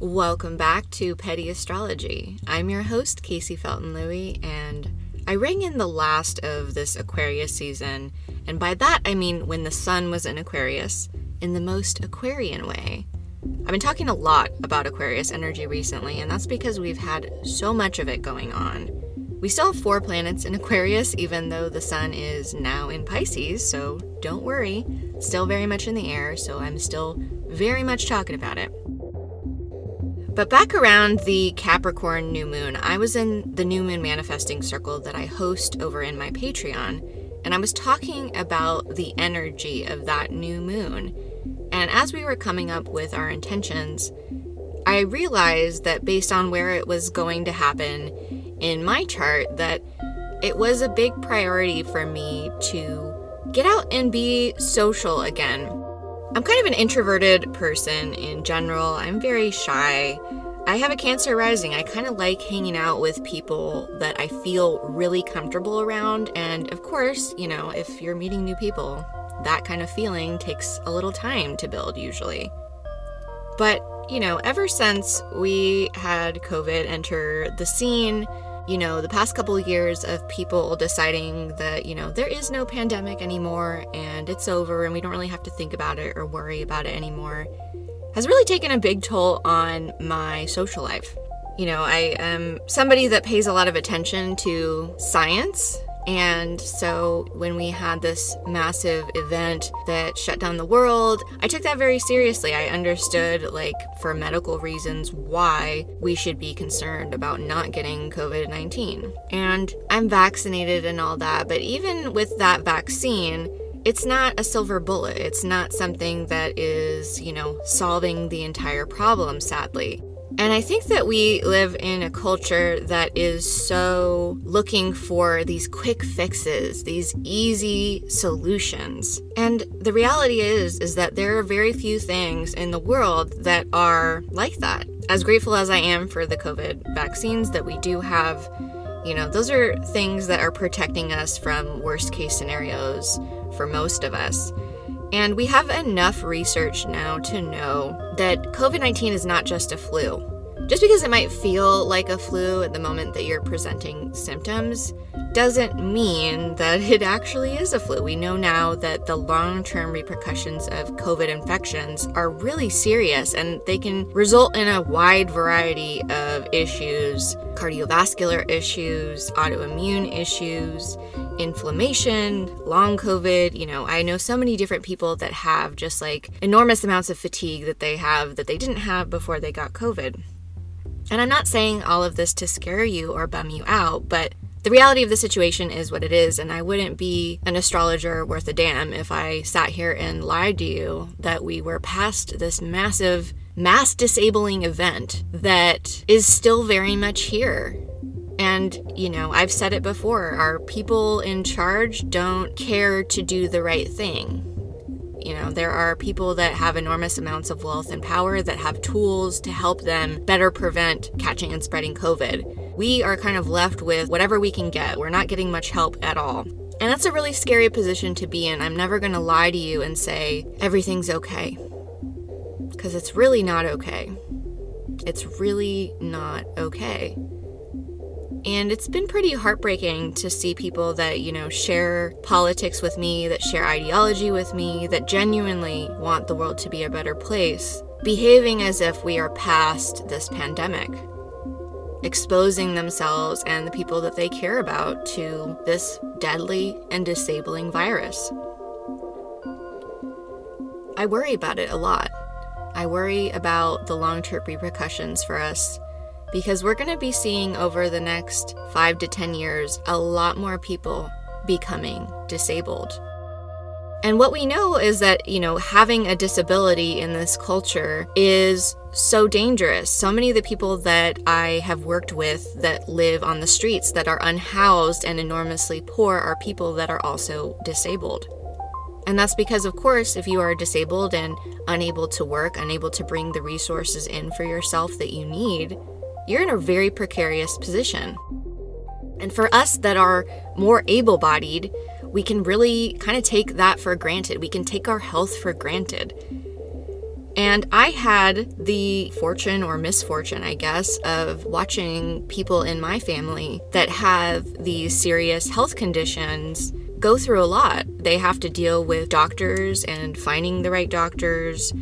Welcome back to Petty Astrology. I'm your host, Kaycee Felton-Lui, and I rang in the last of this Aquarius season, and by that I mean when the sun was in Aquarius, in the most Aquarian way. I've been talking a lot about Aquarius energy recently, and that's because we've had so much of it going on. We still have four planets in Aquarius, even though the sun is now in Pisces, so don't worry. Still very much in the air, so I'm still very much talking about it. But back around the Capricorn new moon, I was in the new moon manifesting circle that I host over in my Patreon, and I was talking about the energy of that new moon. And as we were coming up with our intentions, I realized that based on where it was going to happen in my chart, that it was a big priority for me to get out and be social again. I'm kind of an introverted person in general. I'm very shy. I have a Cancer rising. I kind of like hanging out with people that I feel really comfortable around. And of course, you know, if you're meeting new people, that kind of feeling takes a little time to build usually. But, you know, ever since we had COVID enter the scene, you know, the past couple of years of people deciding that, you know, there is no pandemic anymore and it's over and we don't really have to think about it or worry about it anymore has really taken a big toll on my social life. You know, I am somebody that pays a lot of attention to science and so when we had this massive event that shut down the world, I took that very seriously. I understood, like, for medical reasons, why we should be concerned about not getting COVID 19. And I'm vaccinated and all that, but even with that vaccine, it's not a silver bullet. It's not something that is, you know, solving the entire problem, sadly. And I think that we live in a culture that is so looking for these quick fixes, these easy solutions. And the reality is is that there are very few things in the world that are like that. As grateful as I am for the COVID vaccines that we do have, you know, those are things that are protecting us from worst case scenarios for most of us. And we have enough research now to know that COVID 19 is not just a flu. Just because it might feel like a flu at the moment that you're presenting symptoms doesn't mean that it actually is a flu. We know now that the long term repercussions of COVID infections are really serious and they can result in a wide variety of issues cardiovascular issues, autoimmune issues, inflammation, long COVID. You know, I know so many different people that have just like enormous amounts of fatigue that they have that they didn't have before they got COVID. And I'm not saying all of this to scare you or bum you out, but the reality of the situation is what it is, and I wouldn't be an astrologer worth a damn if I sat here and lied to you that we were past this massive, mass disabling event that is still very much here. And, you know, I've said it before our people in charge don't care to do the right thing. You know, there are people that have enormous amounts of wealth and power that have tools to help them better prevent catching and spreading COVID. We are kind of left with whatever we can get. We're not getting much help at all. And that's a really scary position to be in. I'm never going to lie to you and say everything's okay. Because it's really not okay. It's really not okay. And it's been pretty heartbreaking to see people that, you know, share politics with me, that share ideology with me, that genuinely want the world to be a better place, behaving as if we are past this pandemic, exposing themselves and the people that they care about to this deadly and disabling virus. I worry about it a lot. I worry about the long term repercussions for us because we're going to be seeing over the next five to 10 years a lot more people becoming disabled. And what we know is that, you know, having a disability in this culture is so dangerous. So many of the people that I have worked with that live on the streets, that are unhoused and enormously poor, are people that are also disabled. And that's because, of course, if you are disabled and unable to work, unable to bring the resources in for yourself that you need, you're in a very precarious position. And for us that are more able bodied, we can really kind of take that for granted. We can take our health for granted. And I had the fortune or misfortune, I guess, of watching people in my family that have these serious health conditions go through a lot. They have to deal with doctors and finding the right doctors,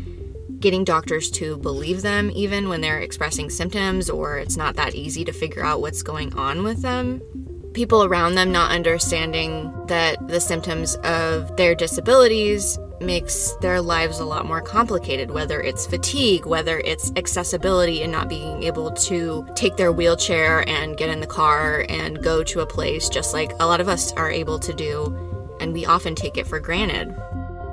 getting doctors to believe them even when they're expressing symptoms or it's not that easy to figure out what's going on with them. People around them not understanding that the symptoms of their disabilities makes their lives a lot more complicated, whether it's fatigue, whether it's accessibility and not being able to take their wheelchair and get in the car and go to a place just like a lot of us are able to do, and we often take it for granted.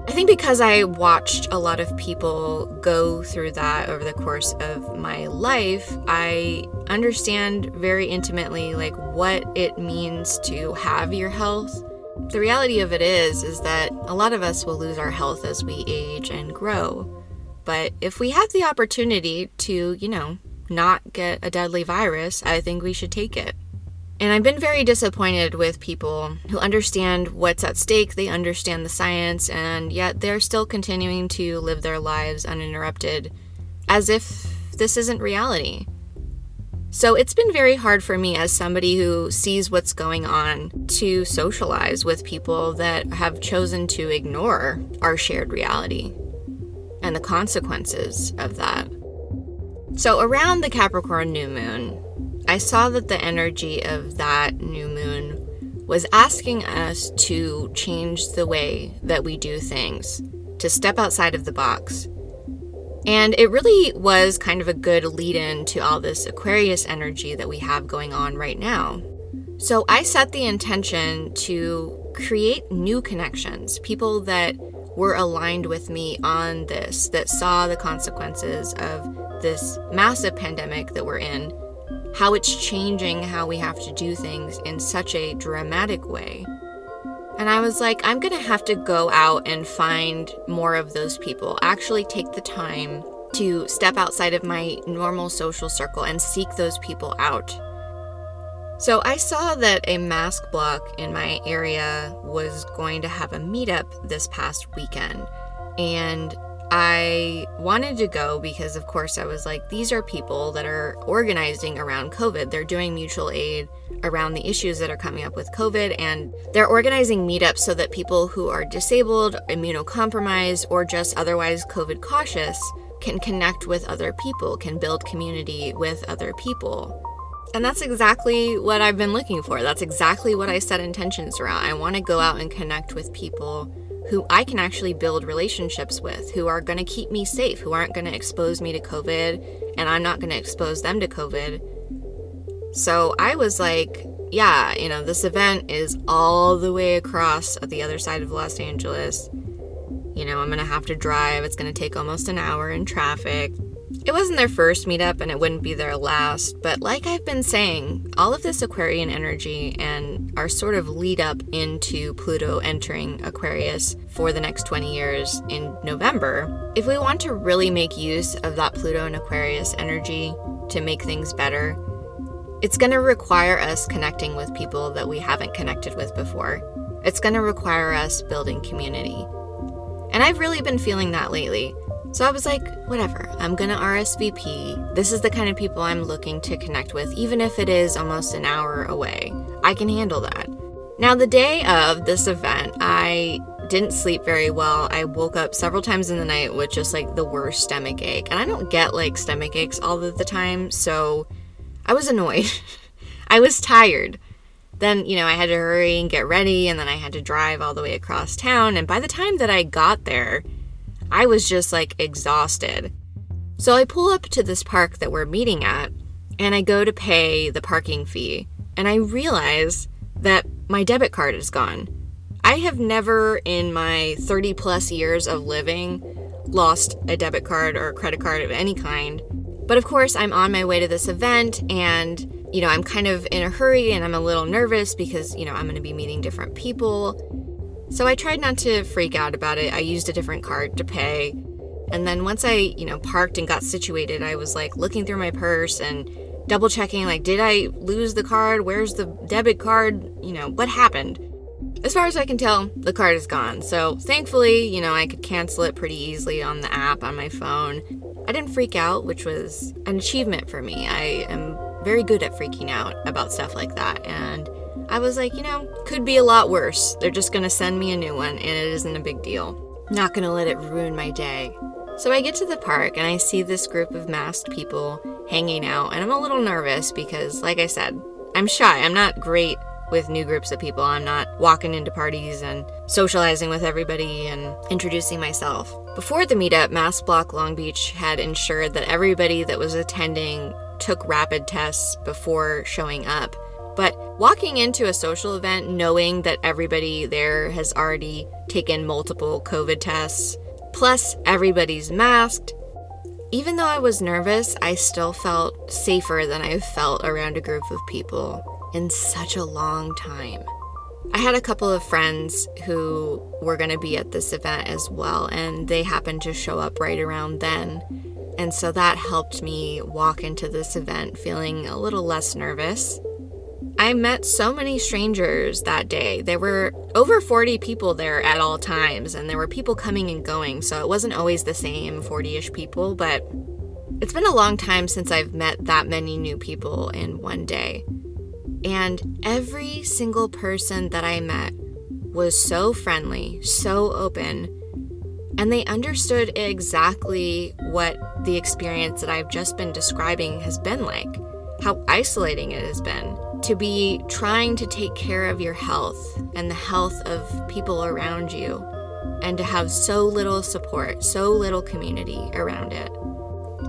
I think because I watched a lot of people go through that over the course of my life, I understand very intimately like what it means to have your health the reality of it is is that a lot of us will lose our health as we age and grow. But if we have the opportunity to, you know, not get a deadly virus, I think we should take it. And I've been very disappointed with people who understand what's at stake, they understand the science, and yet they're still continuing to live their lives uninterrupted as if this isn't reality. So it's been very hard for me as somebody who sees what's going on to socialize with people that have chosen to ignore our shared reality and the consequences of that. So around the Capricorn new moon, I saw that the energy of that new moon was asking us to change the way that we do things, to step outside of the box and it really was kind of a good lead in to all this Aquarius energy that we have going on right now. So I set the intention to create new connections, people that were aligned with me on this, that saw the consequences of this massive pandemic that we're in, how it's changing how we have to do things in such a dramatic way. And I was like, I'm gonna have to go out and find more of those people. Actually, take the time to step outside of my normal social circle and seek those people out. So I saw that a mask bloc in my area was going to have a meetup this past weekend. And I wanted to go because, of course, I was like, these are people that are organizing around COVID. They're doing mutual aid around the issues that are coming up with COVID, and they're organizing meetups so that people who are disabled, immunocompromised, or just otherwise COVID cautious can connect with other people, can build community with other people. And that's exactly what I've been looking for. That's exactly what I set intentions around. I want to go out and connect with people who I can actually build relationships with, who are going to keep me safe, who aren't going to expose me to COVID, and I'm not going to expose them to COVID. So I was like, yeah, you know, this event is all the way across at the other side of Los Angeles. You know, I'm going to have to drive. It's going to take almost an hour in traffic. It wasn't their first meetup and it wouldn't be their last, but like I've been saying, all of this Aquarian energy and our sort of lead up into Pluto entering Aquarius for the next 20 years in November, if we want to really make use of that Pluto and Aquarius energy to make things better, it's going to require us connecting with people that we haven't connected with before. It's going to require us building community. And I've really been feeling that lately. So I was like, whatever, I'm gonna RSVP. This is the kind of people I'm looking to connect with, even if it is almost an hour away. I can handle that. Now, the day of this event, I didn't sleep very well. I woke up several times in the night with just like the worst stomach ache. And I don't get like stomach aches all of the time, so I was annoyed. I was tired. Then, you know, I had to hurry and get ready, and then I had to drive all the way across town. And by the time that I got there, I was just like exhausted. So I pull up to this park that we're meeting at and I go to pay the parking fee and I realize that my debit card is gone. I have never in my 30 plus years of living lost a debit card or a credit card of any kind. But of course, I'm on my way to this event and, you know, I'm kind of in a hurry and I'm a little nervous because, you know, I'm going to be meeting different people. So I tried not to freak out about it. I used a different card to pay. And then once I, you know, parked and got situated, I was like looking through my purse and double checking like did I lose the card? Where's the debit card? You know, what happened? As far as I can tell, the card is gone. So thankfully, you know, I could cancel it pretty easily on the app on my phone. I didn't freak out, which was an achievement for me. I am very good at freaking out about stuff like that. And I was like, you know, could be a lot worse. They're just gonna send me a new one, and it isn't a big deal. Not gonna let it ruin my day. So I get to the park and I see this group of masked people hanging out, and I'm a little nervous because, like I said, I'm shy. I'm not great with new groups of people. I'm not walking into parties and socializing with everybody and introducing myself. Before the meetup, Mask Bloc Long Beach had ensured that everybody that was attending took rapid tests before showing up. But walking into a social event knowing that everybody there has already taken multiple COVID tests, plus everybody's masked, even though I was nervous, I still felt safer than I've felt around a group of people in such a long time. I had a couple of friends who were going to be at this event as well, and they happened to show up right around then. And so that helped me walk into this event feeling a little less nervous. I met so many strangers that day. There were over 40 people there at all times, and there were people coming and going, so it wasn't always the same 40 ish people, but it's been a long time since I've met that many new people in one day. And every single person that I met was so friendly, so open, and they understood exactly what the experience that I've just been describing has been like, how isolating it has been to be trying to take care of your health and the health of people around you, and to have so little support, so little community around it.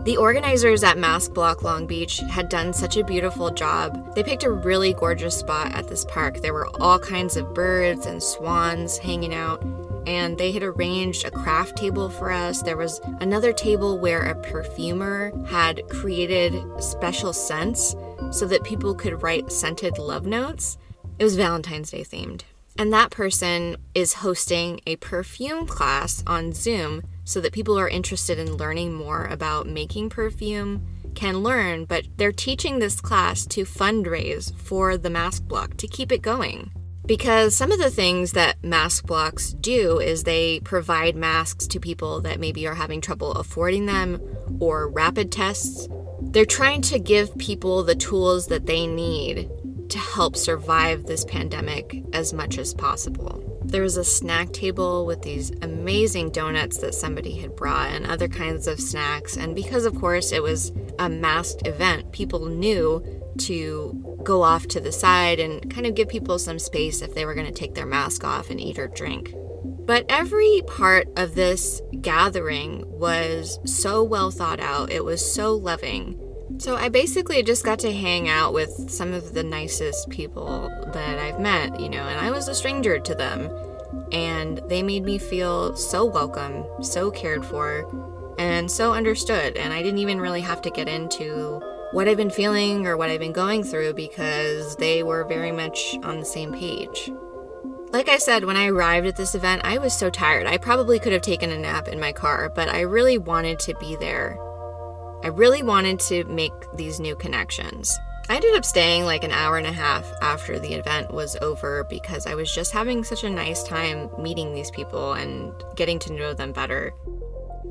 The organizers at Mask Bloc Long Beach had done such a beautiful job. They picked a really gorgeous spot at this park. There were all kinds of birds and swans hanging out, and they had arranged a craft table for us. There was another table where a perfumer had created special scents so that people could write scented love notes. It was Valentine's Day themed. And that person is hosting a perfume class on Zoom so that people who are interested in learning more about making perfume can learn, but they're teaching this class to fundraise for the mask bloc to keep it going. Because some of the things that mask blocs do is they provide masks to people that maybe are having trouble affording them or rapid tests. They're trying to give people the tools that they need to help survive this pandemic as much as possible. There was a snack table with these amazing donuts that somebody had brought and other kinds of snacks. And because, of course, it was a masked event, people knew to go off to the side and kind of give people some space if they were going to take their mask off and eat or drink. But every part of this gathering was so well thought out, it was so loving. So I basically just got to hang out with some of the nicest people that I've met, you know, and I was a stranger to them. And they made me feel so welcome, so cared for, and so understood. And I didn't even really have to get into what I've been feeling or what I've been going through because they were very much on the same page. Like I said, when I arrived at this event, I was so tired. I probably could have taken a nap in my car, but I really wanted to be there I really wanted to make these new connections. I ended up staying like an hour and a half after the event was over because I was just having such a nice time meeting these people and getting to know them better.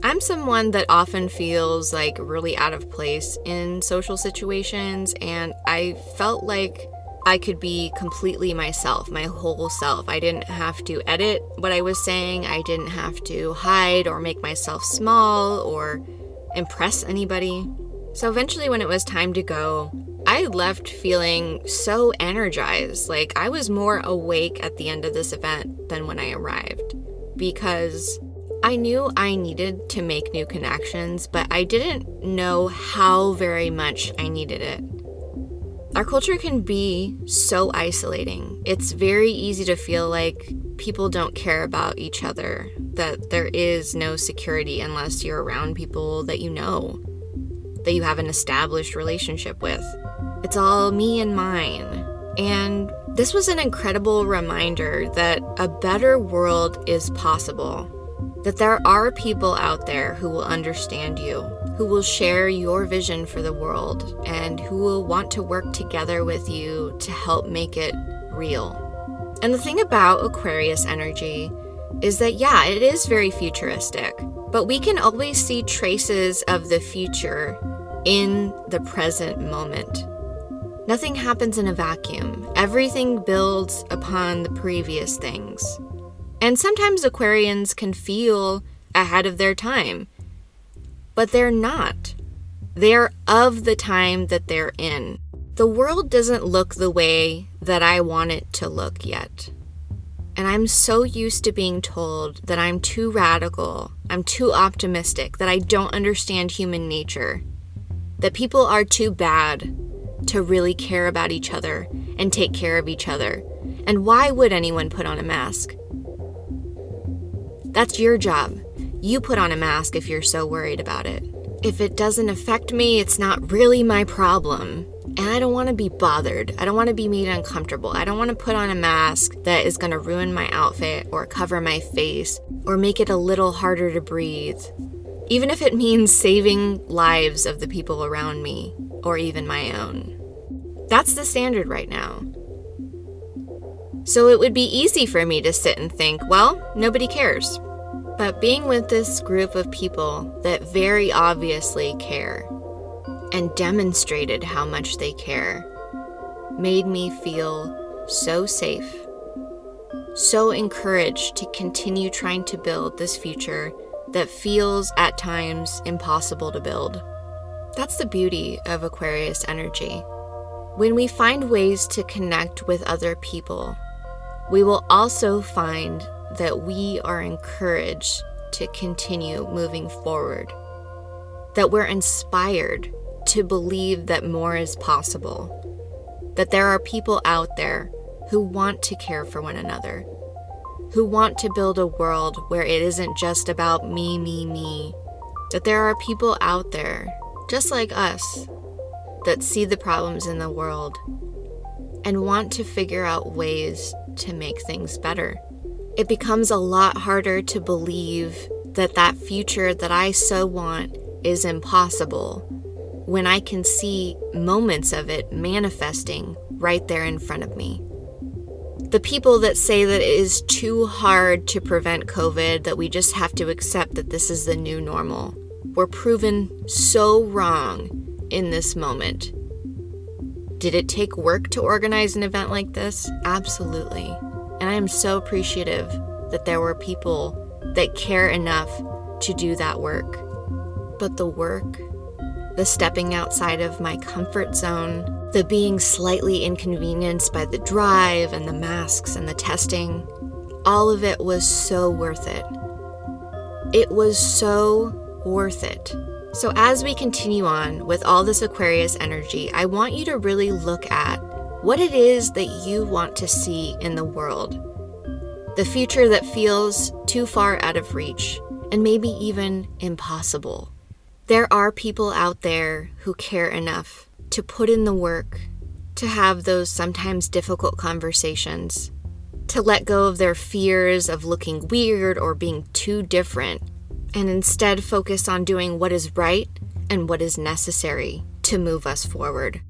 I'm someone that often feels like really out of place in social situations, and I felt like I could be completely myself, my whole self. I didn't have to edit what I was saying, I didn't have to hide or make myself small or impress anybody. So eventually, when it was time to go, I left feeling so energized. Like I was more awake at the end of this event than when I arrived because I knew I needed to make new connections, but I didn't know how very much I needed it. Our culture can be so isolating. It's very easy to feel like people don't care about each other, that there is no security unless you're around people that you know, that you have an established relationship with. It's all me and mine. And this was an incredible reminder that a better world is possible, that there are people out there who will understand you, who will share your vision for the world, and who will want to work together with you to help make it real. And the thing about Aquarius energy is that, yeah, it is very futuristic, but we can always see traces of the future in the present moment. Nothing happens in a vacuum, everything builds upon the previous things. And sometimes Aquarians can feel ahead of their time, but they're not. They're of the time that they're in. The world doesn't look the way that I want it to look yet. And I'm so used to being told that I'm too radical, I'm too optimistic, that I don't understand human nature, that people are too bad to really care about each other and take care of each other. And why would anyone put on a mask? That's your job. You put on a mask if you're so worried about it. If it doesn't affect me, it's not really my problem. And I don't want to be bothered. I don't want to be made uncomfortable. I don't want to put on a mask that is going to ruin my outfit or cover my face or make it a little harder to breathe. Even if it means saving lives of the people around me or even my own. That's the standard right now. So it would be easy for me to sit and think, well, nobody cares. But being with this group of people that very obviously care and demonstrated how much they care made me feel so safe, so encouraged to continue trying to build this future that feels at times impossible to build. That's the beauty of Aquarius energy. When we find ways to connect with other people, we will also find that we are encouraged to continue moving forward, that we're inspired to believe that more is possible, that there are people out there who want to care for one another, who want to build a world where it isn't just about me, me, me, that there are people out there, just like us, that see the problems in the world and want to figure out ways to make things better. It becomes a lot harder to believe that that future that I so want is impossible when I can see moments of it manifesting right there in front of me. The people that say that it is too hard to prevent COVID, that we just have to accept that this is the new normal, were proven so wrong in this moment. Did it take work to organize an event like this? Absolutely. And I am so appreciative that there were people that care enough to do that work. But the work the stepping outside of my comfort zone, the being slightly inconvenienced by the drive and the masks and the testing, all of it was so worth it. It was so worth it. So, as we continue on with all this Aquarius energy, I want you to really look at what it is that you want to see in the world. The future that feels too far out of reach and maybe even impossible. There are people out there who care enough to put in the work, to have those sometimes difficult conversations, to let go of their fears of looking weird or being too different, and instead focus on doing what is right and what is necessary to move us forward.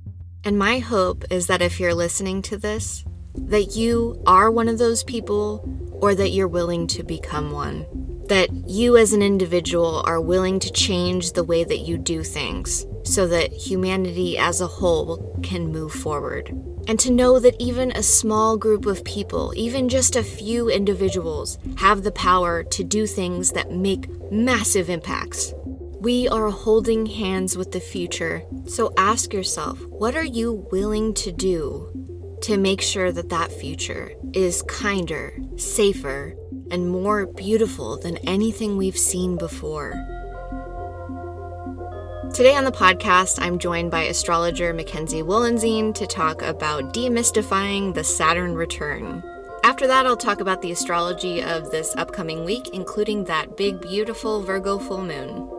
And my hope is that if you're listening to this, that you are one of those people or that you're willing to become one that you as an individual are willing to change the way that you do things so that humanity as a whole can move forward. And to know that even a small group of people, even just a few individuals, have the power to do things that make massive impacts. We are holding hands with the future, so ask yourself what are you willing to do to make sure that that future is kinder, safer, and more beautiful than anything we've seen before. Today on the podcast, I'm joined by astrologer Mackenzie Wollenzien to talk about demystifying the Saturn return. After that, I'll talk about the astrology of this upcoming week, including that big, beautiful Virgo full moon.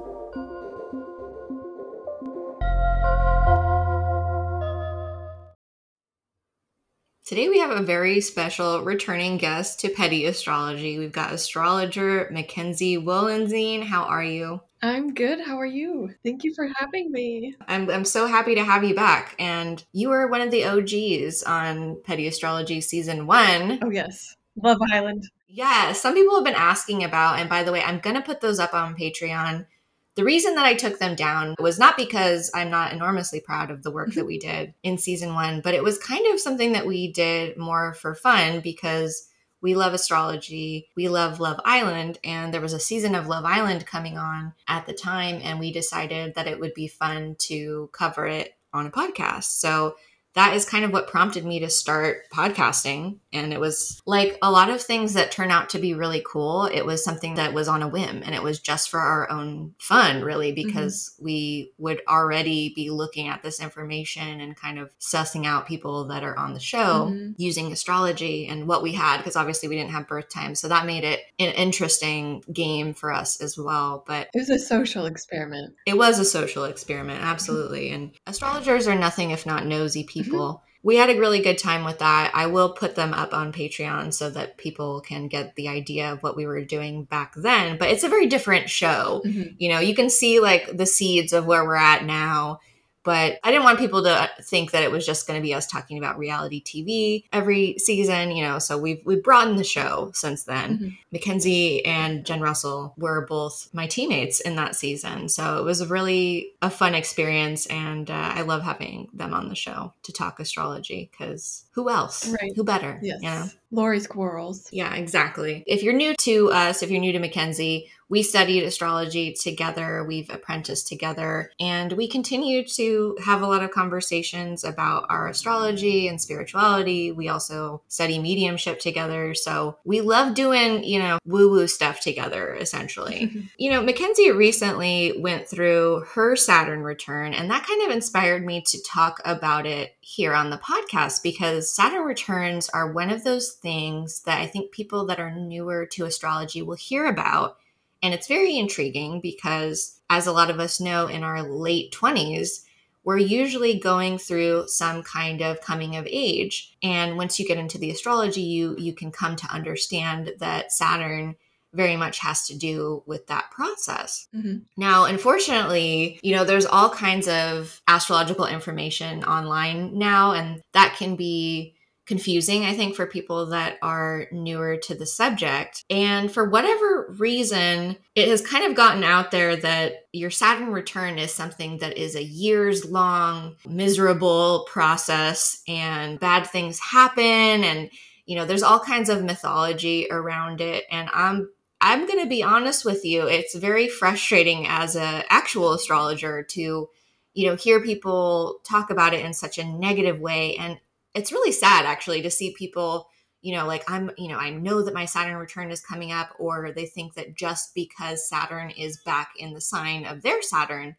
Today we have a very special returning guest to Petty Astrology. We've got astrologer Mackenzie Wollenzien. How are you? I'm good. How are you? Thank you for having me. I'm, I'm so happy to have you back. And you were one of the OGs on Petty Astrology season one. Oh, yes. Love Island. Yeah, some people have been asking about, and by the way, I'm going to put those up on Patreon the reason that I took them down was not because I'm not enormously proud of the work that mm-hmm. we did in season one, but it was kind of something that we did more for fun because we love astrology. We love Love Island. And there was a season of Love Island coming on at the time. And we decided that it would be fun to cover it on a podcast. So that is kind of what prompted me to start podcasting. And it was like a lot of things that turn out to be really cool. It was something that was on a whim and it was just for our own fun, really, mm-hmm. because mm-hmm. we would already be looking at this information and kind of sussing out people that are on the show mm-hmm. using astrology and what we had, because obviously we didn't have birth time. So that made it an interesting game for us as well. But it was a social experiment. It was a social experiment, absolutely. and astrologers are nothing if not nosy people people. Mm-hmm. We had a really good time with that. I will put them up on Patreon so that people can get the idea of what we were doing back then. But it's a very different show. Mm-hmm. You know, you can see like the seeds of where we're at now but I didn't want people to think that it was just going to be us talking about reality TV every season, you know. So we've we've broadened the show since then. Mm-hmm. Mackenzie and Jen Russell were both my teammates in that season, so it was really a fun experience, and uh, I love having them on the show to talk astrology because who else? Right? Who better? Yes. You know? Lori Squirrels. Yeah, exactly. If you're new to us, if you're new to Mackenzie, we studied astrology together, we've apprenticed together, and we continue to have a lot of conversations about our astrology and spirituality. We also study mediumship together. So we love doing, you know, woo woo stuff together, essentially. you know, Mackenzie recently went through her Saturn return, and that kind of inspired me to talk about it here on the podcast because Saturn returns are one of those things that I think people that are newer to astrology will hear about and it's very intriguing because, as a lot of us know, in our late 20s, we're usually going through some kind of coming of age. And once you get into the astrology, you, you can come to understand that Saturn very much has to do with that process. Mm-hmm. Now, unfortunately, you know, there's all kinds of astrological information online now, and that can be confusing, I think, for people that are newer to the subject. And for whatever reason, it has kind of gotten out there that your Saturn return is something that is a years long, miserable process, and bad things happen. And, you know, there's all kinds of mythology around it. And I'm I'm going to be honest with you, it's very frustrating as a actual astrologer to you know hear people talk about it in such a negative way and it's really sad actually to see people you know like i'm you know i know that my saturn return is coming up or they think that just because saturn is back in the sign of their saturn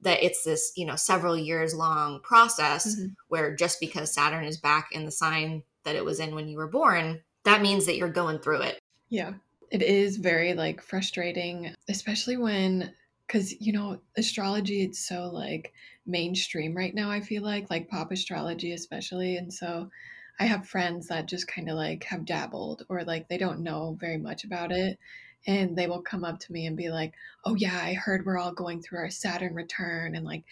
that it's this you know several years long process mm-hmm. where just because saturn is back in the sign that it was in when you were born that means that you're going through it yeah it is very like frustrating especially when because you know astrology it's so like mainstream right now i feel like like pop astrology especially and so i have friends that just kind of like have dabbled or like they don't know very much about it and they will come up to me and be like oh yeah i heard we're all going through our saturn return and like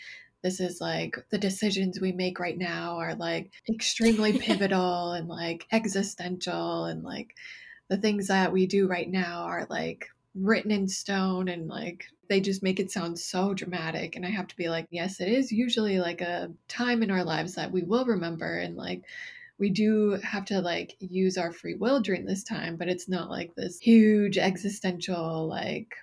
this is like the decisions we make right now are like extremely pivotal and like existential and like the things that we do right now are like written in stone and like they just make it sound so dramatic and i have to be like yes it is usually like a time in our lives that we will remember and like we do have to like use our free will during this time but it's not like this huge existential like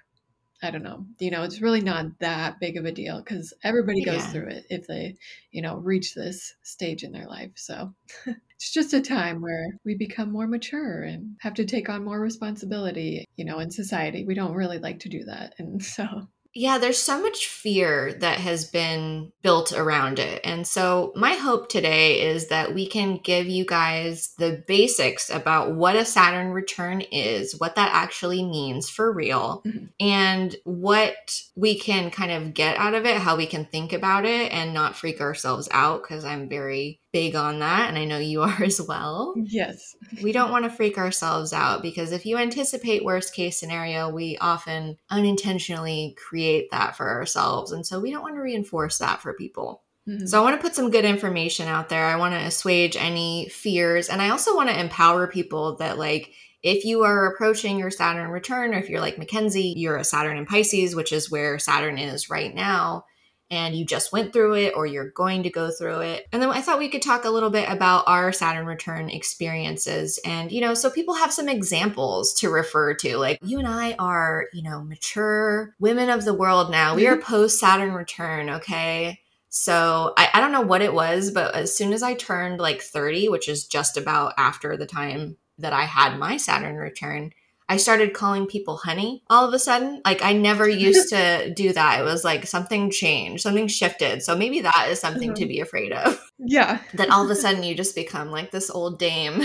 I don't know. You know, it's really not that big of a deal because everybody goes yeah. through it if they, you know, reach this stage in their life. So it's just a time where we become more mature and have to take on more responsibility, you know, in society. We don't really like to do that. And so yeah, there's so much fear that has been built around it. And so, my hope today is that we can give you guys the basics about what a Saturn return is, what that actually means for real, mm-hmm. and what we can kind of get out of it, how we can think about it and not freak ourselves out. Because I'm very big on that, and I know you are as well. Yes. we don't want to freak ourselves out because if you anticipate worst case scenario, we often unintentionally create that for ourselves. And so we don't want to reinforce that for people. Mm-hmm. So I want to put some good information out there. I want to assuage any fears. And I also want to empower people that, like, if you are approaching your Saturn return, or if you're like Mackenzie, you're a Saturn in Pisces, which is where Saturn is right now, and you just went through it or you're going to go through it. And then I thought we could talk a little bit about our Saturn return experiences. And, you know, so people have some examples to refer to. Like you and I are, you know, mature women of the world now. We are mm-hmm. post Saturn return, okay? So I, I don't know what it was, but as soon as I turned like 30, which is just about after the time that I had my Saturn return, I started calling people honey all of a sudden. Like I never used to do that. It was like something changed, something shifted. So maybe that is something mm-hmm. to be afraid of. Yeah. that all of a sudden you just become like this old dame.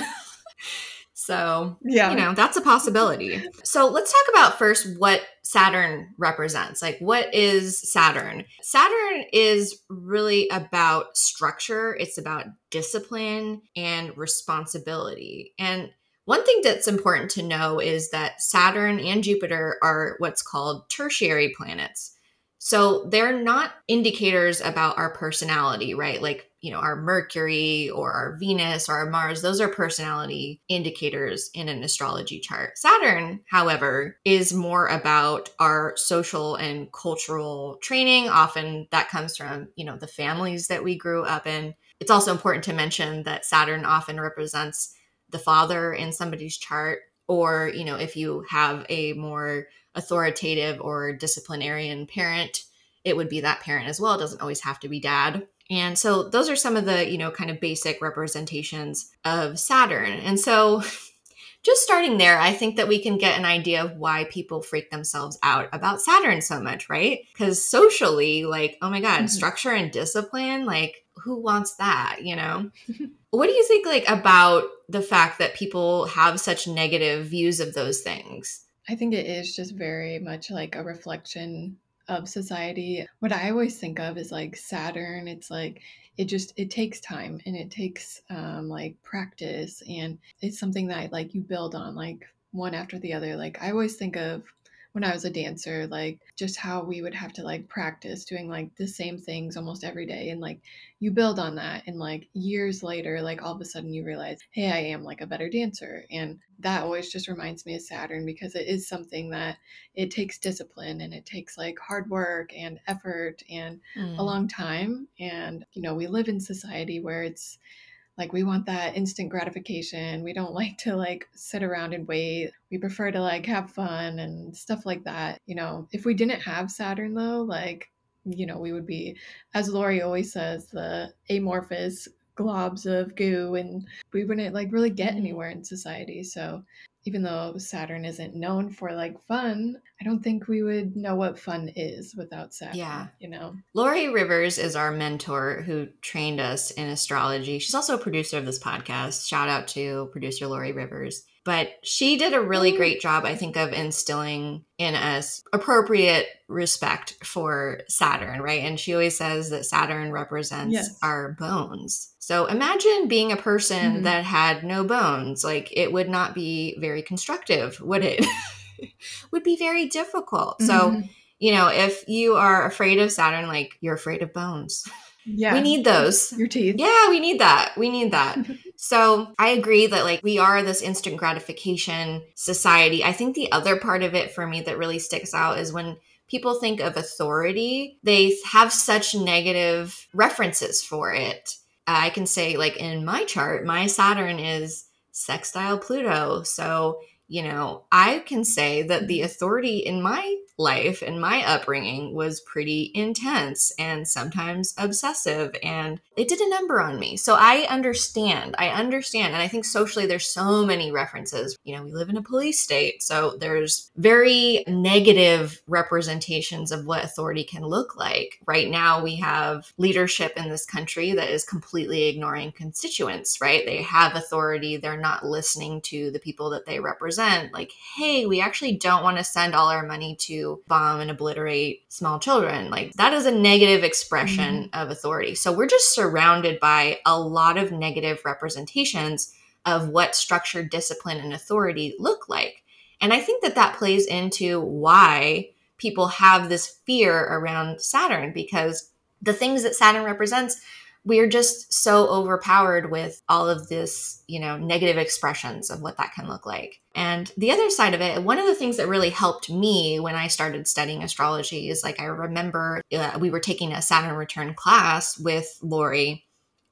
so, yeah. you know, that's a possibility. So let's talk about first what Saturn represents. Like, what is Saturn? Saturn is really about structure, it's about discipline and responsibility. And one thing that's important to know is that Saturn and Jupiter are what's called tertiary planets. So they're not indicators about our personality, right? Like, you know, our Mercury or our Venus or our Mars, those are personality indicators in an astrology chart. Saturn, however, is more about our social and cultural training. Often that comes from, you know, the families that we grew up in. It's also important to mention that Saturn often represents the father in somebody's chart or you know if you have a more authoritative or disciplinarian parent it would be that parent as well. It doesn't always have to be dad. And so those are some of the you know kind of basic representations of saturn. And so just starting there i think that we can get an idea of why people freak themselves out about saturn so much right? Because socially like oh my god mm-hmm. structure and discipline like who wants that you know? What do you think like about the fact that people have such negative views of those things? I think it is just very much like a reflection of society. What i always think of is like saturn it's like it just it takes time and it takes um, like practice and it's something that like you build on like one after the other. Like i always think of when I was a dancer, like just how we would have to like practice doing like the same things almost every day. And like you build on that. And like years later, like all of a sudden you realize, hey, I am like a better dancer. And that always just reminds me of Saturn because it is something that it takes discipline and it takes like hard work and effort and mm. a long time. And, you know, we live in society where it's, like we want that instant gratification. We don't like to like sit around and wait. We prefer to like have fun and stuff like that you know. If we didn't have saturn though like you know we would be as Laurie always says the amorphous globs of goo and we wouldn't like really get mm-hmm. anywhere in society. So even though Saturn isn't known for like fun, I don't think we would know what fun is without Saturn. Yeah. You know? Laurie Rivers is our mentor who trained us in astrology. She's also a producer of this podcast. Shout out to producer Laurie Rivers. But she did a really great job, I think, of instilling in us appropriate respect for Saturn, right? And she always says that Saturn represents yes. our bones. So imagine being a person mm-hmm. that had no bones. Like it would not be very constructive, would it? would be very difficult. Mm-hmm. So, you know, if you are afraid of Saturn, like you're afraid of bones. Yeah. We need those. Your teeth. Yeah, we need that. We need that. so I agree that like we are this instant gratification society. I think the other part of it for me that really sticks out is when people think of authority, they have such negative references for it. Uh, I can say, like in my chart, my Saturn is sextile Pluto. So, you know, I can say that the authority in my life and my upbringing was pretty intense and sometimes obsessive and it did a number on me. So I understand. I understand. And I think socially there's so many references. You know, we live in a police state, so there's very negative representations of what authority can look like. Right now we have leadership in this country that is completely ignoring constituents, right? They have authority, they're not listening to the people that they represent. Like, hey, we actually don't want to send all our money to to bomb and obliterate small children. Like that is a negative expression mm-hmm. of authority. So we're just surrounded by a lot of negative representations of what structured discipline and authority look like. And I think that that plays into why people have this fear around Saturn because the things that Saturn represents we're just so overpowered with all of this, you know, negative expressions of what that can look like. And the other side of it, one of the things that really helped me when I started studying astrology is like I remember uh, we were taking a Saturn return class with Laurie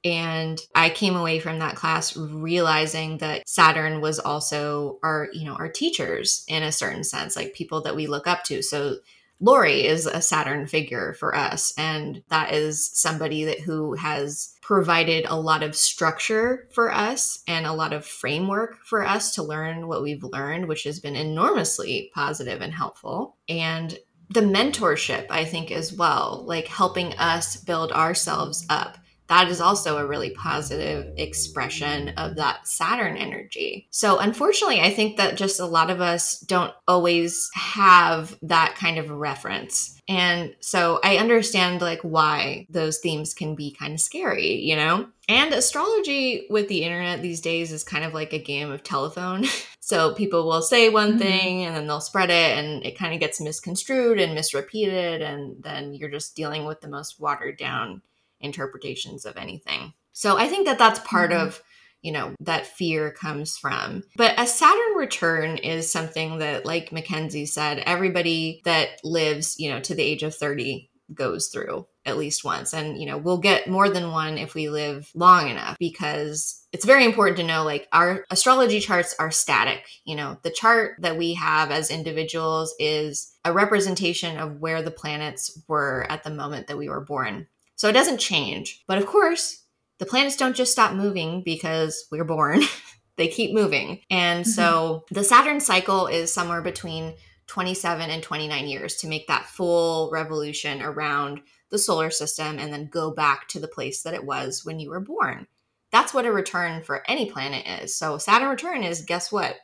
and i came away from that class realizing that saturn was also our you know our teachers in a certain sense like people that we look up to so Laurie is a Saturn figure for us, and that is somebody that who has provided a lot of structure for us and a lot of framework for us to learn what we've learned, which has been enormously positive and helpful. And the mentorship, I think, as well, like helping us build ourselves up that is also a really positive expression of that Saturn energy. So, unfortunately, I think that just a lot of us don't always have that kind of reference. And so I understand like why those themes can be kind of scary, you know? And astrology with the internet these days is kind of like a game of telephone. so people will say one mm-hmm. thing and then they'll spread it and it kind of gets misconstrued and misrepeated and then you're just dealing with the most watered down interpretations of anything. So I think that that's part mm-hmm. of you know that fear comes from but a saturn return is something that like mackenzie said everybody that lives you know to the age of 30 goes through at least once and you know we'll get more than one if we live long enough because it's very important to know like our astrology charts are static you know the chart that we have as individuals is a representation of where the planets were at the moment that we were born so it doesn't change. But of course, the planets don't just stop moving because we're born. they keep moving. And mm-hmm. so the Saturn cycle is somewhere between 27 and 29 years to make that full revolution around the solar system and then go back to the place that it was when you were born. That's what a return for any planet is. So Saturn return is guess what?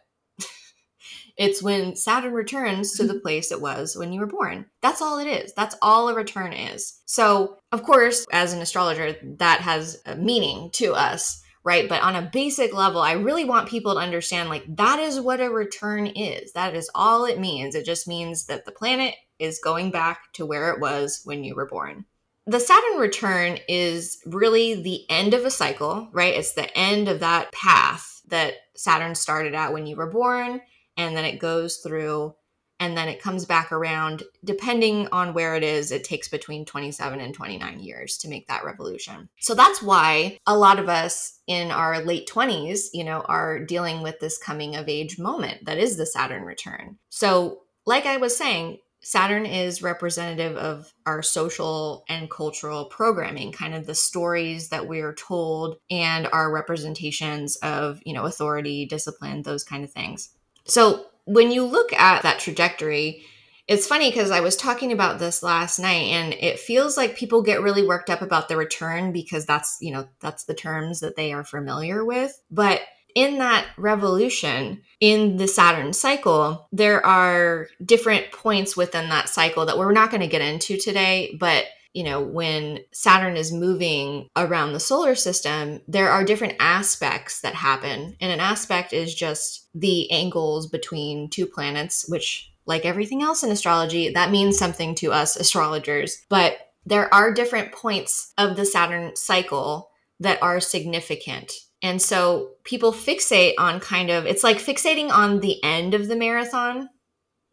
It's when Saturn returns to the mm-hmm. place it was when you were born. That's all it is. That's all a return is. So, of course, as an astrologer, that has a meaning to us right? But on a basic level, I really want people to understand like that is what a return is. That is all it means. It just means that the planet is going back to where it was when you were born. The Saturn return is really the end of a cycle, right? It's the end of that path that Saturn started at when you were born and then it goes through and then it comes back around. Depending on where it is it takes between 27 and 29 years to make that revolution. So that's why a lot of us in our late 20s you know are dealing with this coming of age moment that is the saturn return. So like i was saying Saturn is representative of our social and cultural programming, kind of the stories that we are told and our representations of, you know, authority, discipline, those kind of things. So when you look at that trajectory, it's funny because I was talking about this last night and it feels like people get really worked up about the return because that's, you know, that's the terms that they are familiar with. But in that revolution in the Saturn cycle, there are different points within that cycle that we're not going to get into today, but you know, when Saturn is moving around the solar system, there are different aspects that happen. And an aspect is just the angles between two planets, which, like everything else in astrology, that means something to us astrologers. But there are different points of the Saturn cycle that are significant. And so people fixate on kind of, it's like fixating on the end of the marathon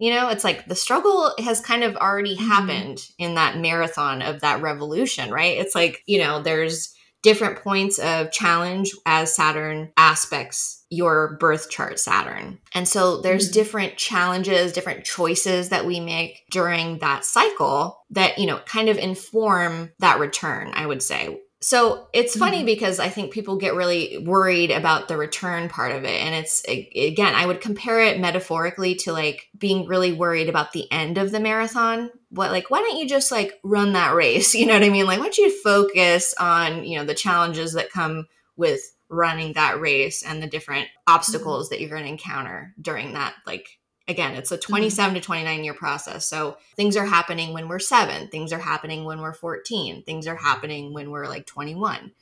you know, it's like the struggle has kind of already mm-hmm. happened in that marathon of that revolution, right? It's like, you know, there's different points of challenge as Saturn aspects your birth chart Saturn. And so there's mm-hmm. different challenges, different choices that we make during that cycle that, you know, kind of inform that return, I would say. So it's funny mm-hmm. because I think people get really worried about the return part of it. And it's, again, I would compare it metaphorically to like being really worried about the end of the marathon. What, like, why don't you just like run that race? You know what I mean? Like, why don't you focus on, you know, the challenges that come with running that race and the different obstacles mm-hmm. that you're going to encounter during that like again, it's a 27 mm-hmm. to 29 year process. So things are happening when we're seven, things are happening when we're 14, things are happening when we're like 21.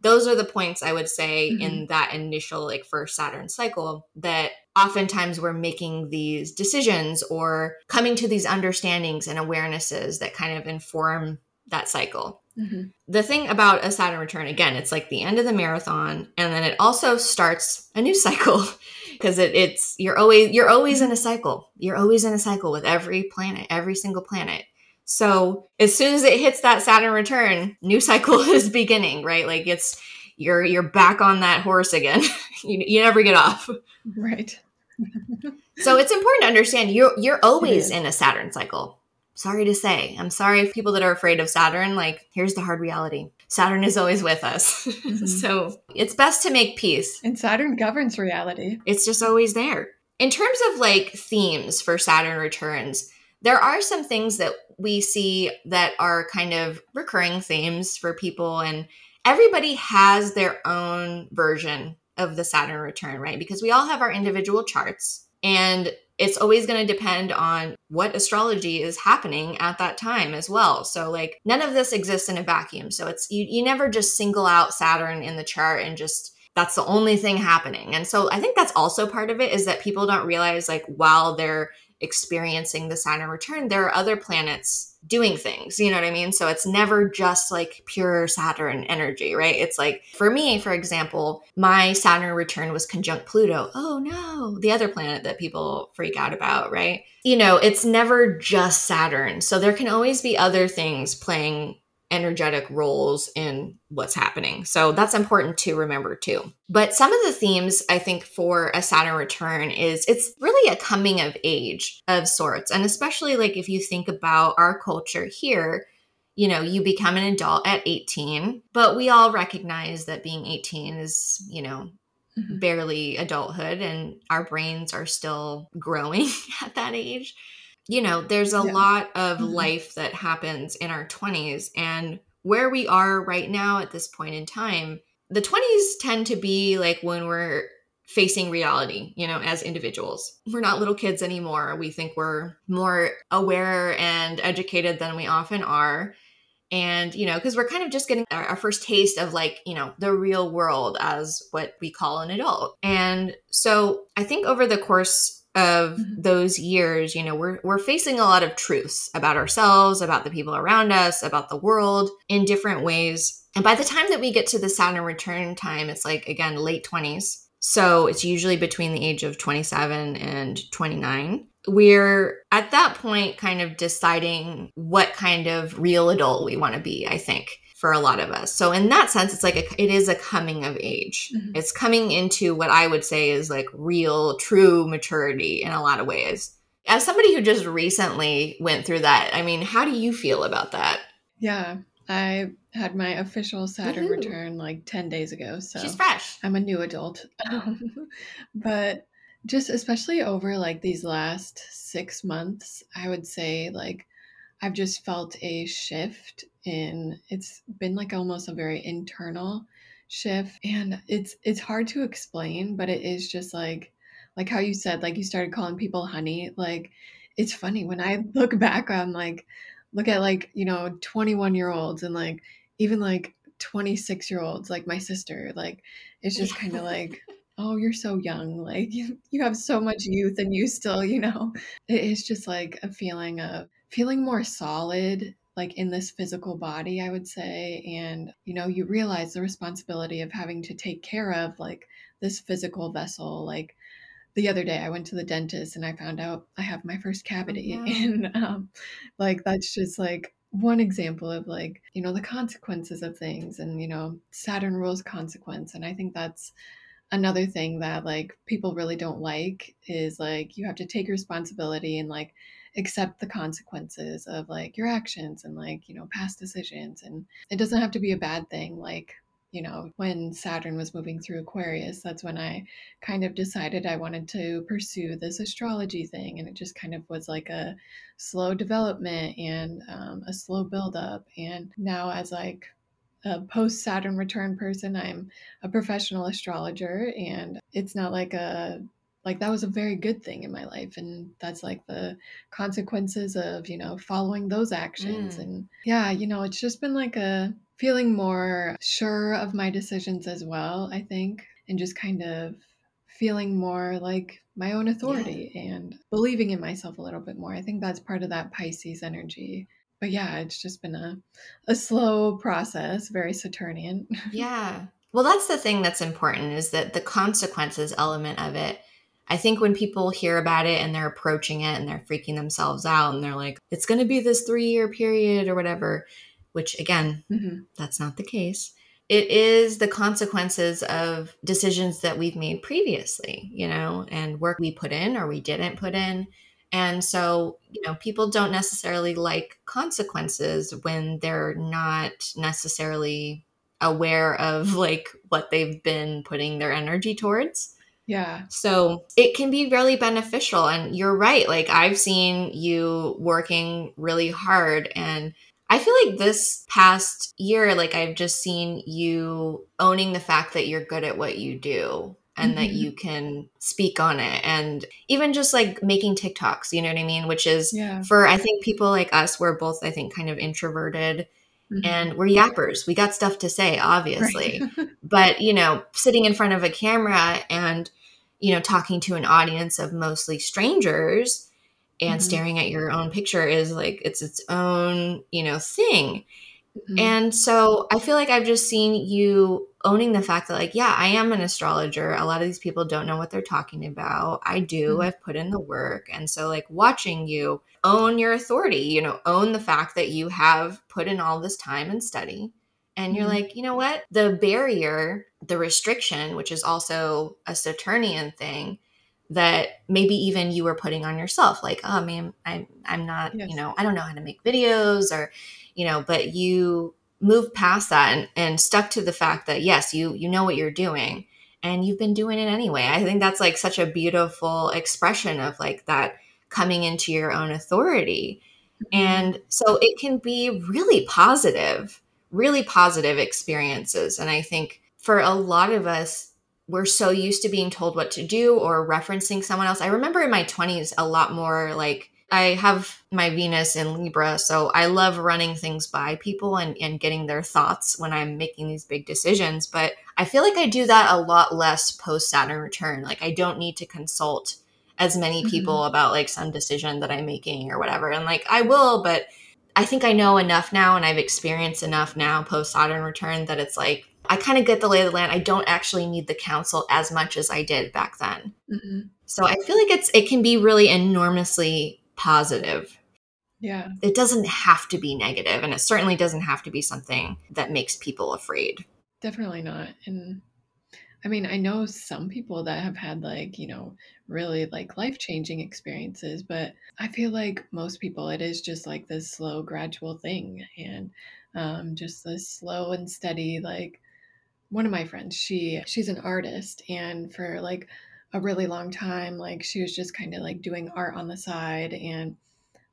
Those are the points I would say mm-hmm. in that initial like first Saturn cycle that oftentimes we're making these decisions or coming to these understandings and awarenesses that kind of inform that cycle. Mm-hmm. The thing about a Saturn return, again, it's like the end of the marathon, and then it also starts a new cycle because it, it's you're always you're always in a mm-hmm. cycle. You're always in a cycle with every planet, every single planet. So as soon as it hits that Saturn return, new cycle is beginning, right? Like it's you're you're back on that horse again. you, you never get off. Right. so it's important to understand you're you're always in a Saturn cycle sorry to say. I'm sorry people that are afraid of Saturn. Like, here's the hard reality Saturn is always with us. Mm-hmm. so it's best to make peace. And Saturn governs reality. It's just always there. In terms of like themes for Saturn returns, there are some things that we see that are kind of recurring themes for people, and everybody has their own version of the Saturn return, right? Because we all have our individual charts. And it's always going to depend on what astrology is happening at that time as well. So like none of this exists in a vacuum. So it's you you never just single out Saturn in the chart and just that's the only thing happening. And so I think that's also part of it is that people don't realize like while they're experiencing the Saturn return, there are other planets doing things. You know what I mean? So it's never just like pure Saturn energy, right? It's like for me, for example, my Saturn return was conjunct Pluto. Oh no, the other planet that people freak out about, right? You know, it's never just Saturn. So there can always be other things playing energetic roles in what's happening. So that's important to remember too. But some of the themes I think for a Saturn return is it's really a coming of age of sorts. And especially like if you think about our culture here, you know, you become an adult at 18, but we all recognize that being 18 is, you know, mm-hmm. barely adulthood and our brains are still growing at that age you know, there's a yeah. lot of mm-hmm. life that happens in our 20s. And where we are right now at this point in time, the 20s tend to be like when we're facing reality, you know, as individuals. We're not little kids anymore. We think we're more aware and educated than we often are. And, you know, because we're kind of just getting our, our, first taste of like, you know, the real world as what we call an adult. And so I think over the course of mm-hmm. those years, you know, we're we're facing a lot of truths about ourselves, about the people around us, about the world in different ways. And by the time that we get to the Saturn return time, it's like again late 20s. So it's usually between the age of 27 and 29. We're at that point kind of deciding what kind of real adult we want to be, I think for a lot of us. So in that sense, it's like a, it is a coming of age. Mm-hmm. It's coming into what I would say is like real, true maturity in a lot of ways. As somebody who just recently went through that, I mean, how do you feel about that? Yeah, I had my official Saturn Woo-hoo. return like 10 days ago. So she's fresh. I'm a new adult. but just especially over like these last six months, I would say like I've just felt a shift in it's been like almost a very internal shift and it's it's hard to explain, but it is just like like how you said like you started calling people honey, like it's funny when I look back on like look at like, you know, 21 year olds and like even like 26 year olds like my sister, like it's just kind of like oh you're so young like you, you have so much youth and you still you know? It is just like a feeling of feeling more solid like in this physical body i would say and you know you realize the responsibility of having to take care of like this physical vessel. Like the other day i went to the dentist and i found out i have my first cavity oh, and um, like that's just like one example of like you know the consequences of things and you know saturn rules consequence and i think that's another thing that like people really don't like is like you have to take responsibility and like accept the consequences of like your actions and like you know past decisions and it doesn't have to be a bad thing like you know when saturn was moving through aquarius that's when i kind of decided i wanted to pursue this astrology thing and it just kind of was like a slow development and um, a slow build up and now as like a post Saturn return person. I'm a professional astrologer, and it's not like a like that was a very good thing in my life and that's like the consequences of you know following those actions Mm. and yeah you know it's just been like a feeling more sure of my decisions as well i think and just kind of feeling more like my own authority and believing in myself a little bit more i think that's part of that pisces energy but yeah it's just been a, a slow process very saturnian Yeah. Well, that's the thing that's important is that the consequences element of it. I think when people hear about it and they're approaching it and they're freaking themselves out and they're like, it's going to be this three year period or whatever, which again, Mhm. that's not the case. It is the consequences of decisions that we've made previously, you know, and work we put in or we didn't put in. And so, you know, people don't necessarily like consequences when they're not necessarily aware of like what they've been putting their energy towards. Yeah So it can be really beneficial. And you're right. Like, I've seen you working really hard. And I feel like this past year, like, I've just seen you owning the fact that you're good at what you do and that Mhm. you can speak on it. And even just like making TikToks, you know what I mean? Which is yeah for, I think, people like us, we're both, I think, kind of introverted Mhm. and we're yappers. We got stuff to say, obviously Right. but you know sitting in front of a camera and you know talking to an audience of mostly strangers and Mhm. staring at your own picture is like it's its own you know thing Mhm. and so i feel like i've just seen you owning the fact that like yeah i am an astrologer a lot of these people don't know what they're talking about i do Mhm. i've put in the work and so like watching you own your authority you know own the fact that you have put in all this time and study and you're Mhm. like, you know what? The barrier, the restriction, which is also a Saturnian thing that maybe even you were putting on yourself, like, oh man, I'm I'm not, Yes. you know, I don't know how to make videos or, you know, but you moved past that and, and stuck to the fact that yes, you you know what you're doing and you've been doing it anyway. I think that's like such a beautiful expression of like that coming into your own authority. Mhm. And so it can be really positive, really positive experiences. And I think for a lot of us, we're so used to being told what to do or referencing someone else. I remember in my 20s a lot more like I have my Venus in Libra, so I love running things by people and, and getting their thoughts when I'm making these big decisions. But I feel like I do that a lot less post Saturn return. Like I don't need to consult as many Mhm. people about like some decision that I'm making or whatever. And like I will, but I think I know enough now and I've experienced enough now post Saturn return that it's like I kind of get the lay of the land. I don't actually need the counsel as much as I did back then. Mhm. So I feel like it's it can be really enormously positive. Yeah. It doesn't have to be negative and it certainly doesn't have to be something that makes people afraid. Definitely not. And I mean, I know some people that have had like, you know, really like life changing experiences, but I feel like most people, it is just like this slow, gradual thing. And um, just this slow and steady, like, one of my friends, she she's an artist and for like a really long time, like she was just kind of like doing art on the side and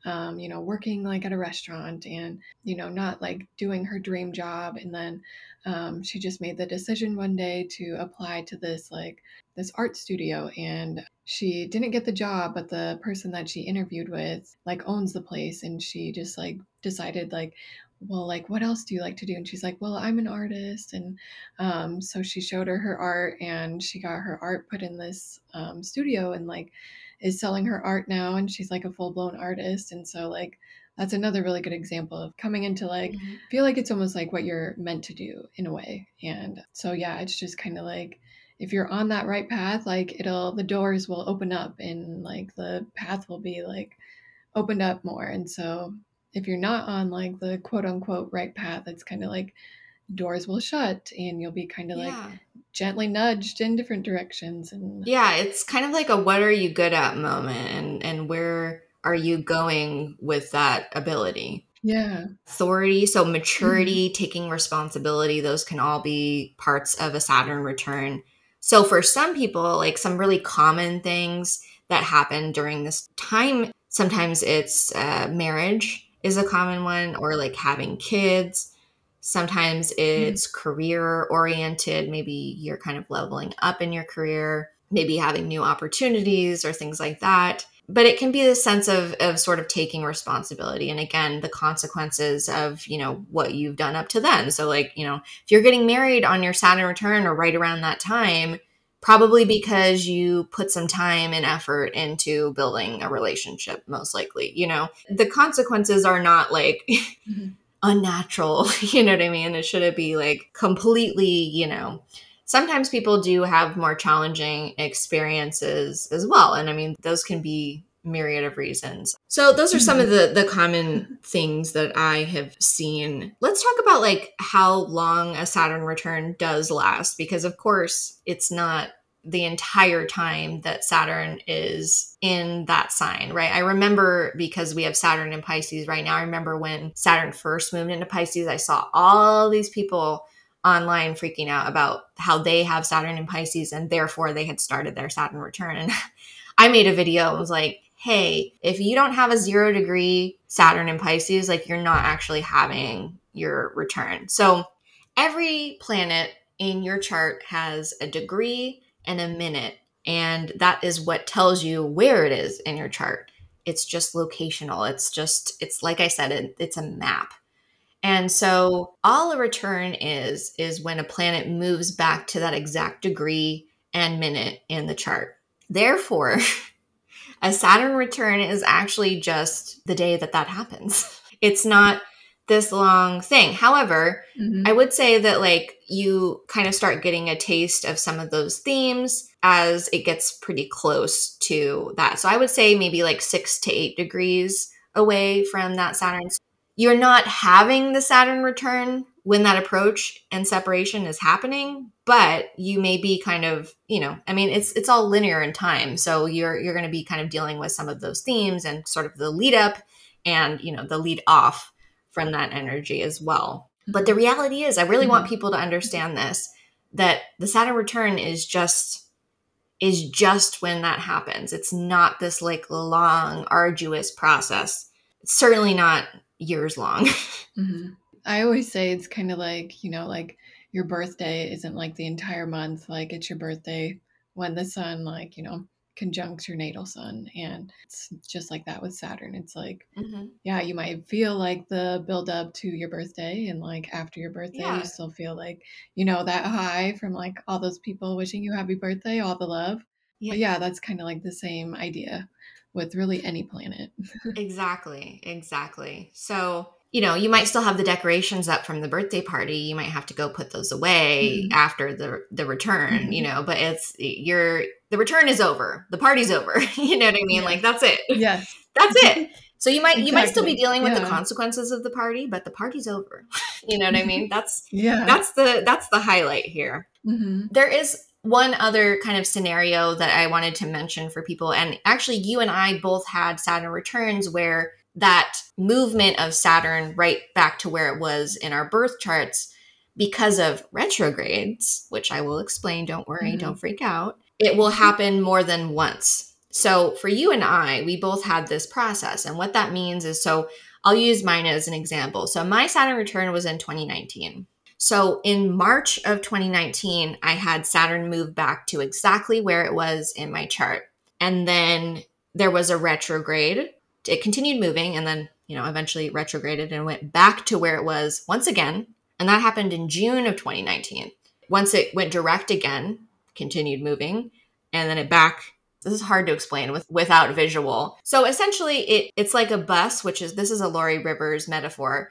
um, you know, working like at a restaurant and, you know, not like doing her dream job. And then um, she just made the decision one day to apply to this like this art studio and she didn't get the job but the person that she interviewed with like owns the place and she just like decided like well like what else do you like to do? And she's like well i'm an artist. And um, so she showed her her art and she got her art put in this um, studio and like is selling her art now and she's like a full-blown artist. And so like that's another really good example of coming into like feel like it's almost like what you're meant to do in a way. And so yeah it's just kind of like if you're on that right path like it'll the doors will open up and like the path will be like opened up more. And so if you're not on like the quote unquote right path it's kind of like doors will shut and you'll be kind of like gently nudged in different directions and Yeah, it's kind of like a what are you good at moment and and where are you going with that ability? yeah Authority, so maturity, taking responsibility, those can all be parts of a Saturn return. So for some people, like some really common things that happen during this time, sometimes it's uh, marriage is a common one or like having kids. Sometimes mm. it's career oriented. Maybe you're kind of leveling up in your career. maybe having new opportunities or things like that but it can be the sense of of sort of taking responsibility and again the consequences of you know what you've done up to then so like you know if you're getting married on your saturn return or right around that time probably because you put some time and effort into building a relationship most likely you know the consequences are not like mm-hmm. unnatural you know what i mean it shouldn't be like completely you know sometimes people do have more challenging experiences as well. And I mean, those can be myriad of reasons. So those are some of the the common things that I have seen. Let's talk about like how long a Saturn return does last because of course it's not the entire time that Saturn is in that sign, right? I remember because we have Saturn in Pisces right now. I remember when Saturn first moved into Pisces, I saw all these people online freaking out about how they have Saturn in Pisces and therefore they had started their Saturn return. And I made a video. It was like, hey, if you don't have a zero degree Saturn in Pisces, like you're not actually having your return. So every planet in your chart has a degree and a minute. And that is what tells you where it is in your chart. It's just locational. It's just, it's like I said, it, it's a map. And so all a return is is when a planet moves back to that exact degree and minute in the chart. Therefore, a Saturn return is actually just the day that that happens. It's not this long thing. However, mm-hmm. I would say that like you kind of start getting a taste of some of those themes as it gets pretty close to that. So I would say maybe like 6 to 8 degrees away from that Saturn you're not having the Saturn return when that approach and separation is happening, but you may be kind of, you know, I mean, it's it's all linear in time, so you're you're going to be kind of dealing with some of those themes and sort of the lead up and you know the lead off from that energy as well. But the reality is, I really want mm-hmm. people to understand this that the Saturn return is just is just when that happens. It's not this like long, arduous process. It's certainly not years long. mm-hmm. I always say it's kind of like, you know, like your birthday isn't like the entire month. Like it's your birthday when the sun, like, you know, conjuncts your natal sun. And it's just like that with Saturn. It's like, mm-hmm. yeah, you might feel like the build up to your birthday. And like after your birthday, yeah. you still feel like, you know, that high from like all those people wishing you happy birthday, all the love. Yeah, but yeah that's kind of like the same idea with really any planet. exactly, exactly. So, you know, you might still have the decorations up from the birthday party. You might have to go put those away mm-hmm. after the the return, mm-hmm. you know, but it's you're the return is over. The party's over. you know what I mean? Yeah. Like that's it. Yes. that's it. So you might exactly. you might still be dealing with yeah. the consequences of the party, but the party's over. you know what I mean? That's yeah. That's the that's the highlight here. Mm-hmm. There is one other kind of scenario that I wanted to mention for people, and actually, you and I both had Saturn returns where that movement of Saturn right back to where it was in our birth charts because of retrogrades, which I will explain. Don't worry, mm-hmm. don't freak out. It will happen more than once. So, for you and I, we both had this process. And what that means is so I'll use mine as an example. So, my Saturn return was in 2019. So in March of 2019, I had Saturn move back to exactly where it was in my chart. And then there was a retrograde. It continued moving and then, you know, eventually retrograded and went back to where it was once again. And that happened in June of 2019. Once it went direct again, continued moving, and then it back this is hard to explain with without visual. So essentially it it's like a bus, which is this is a Laurie Rivers metaphor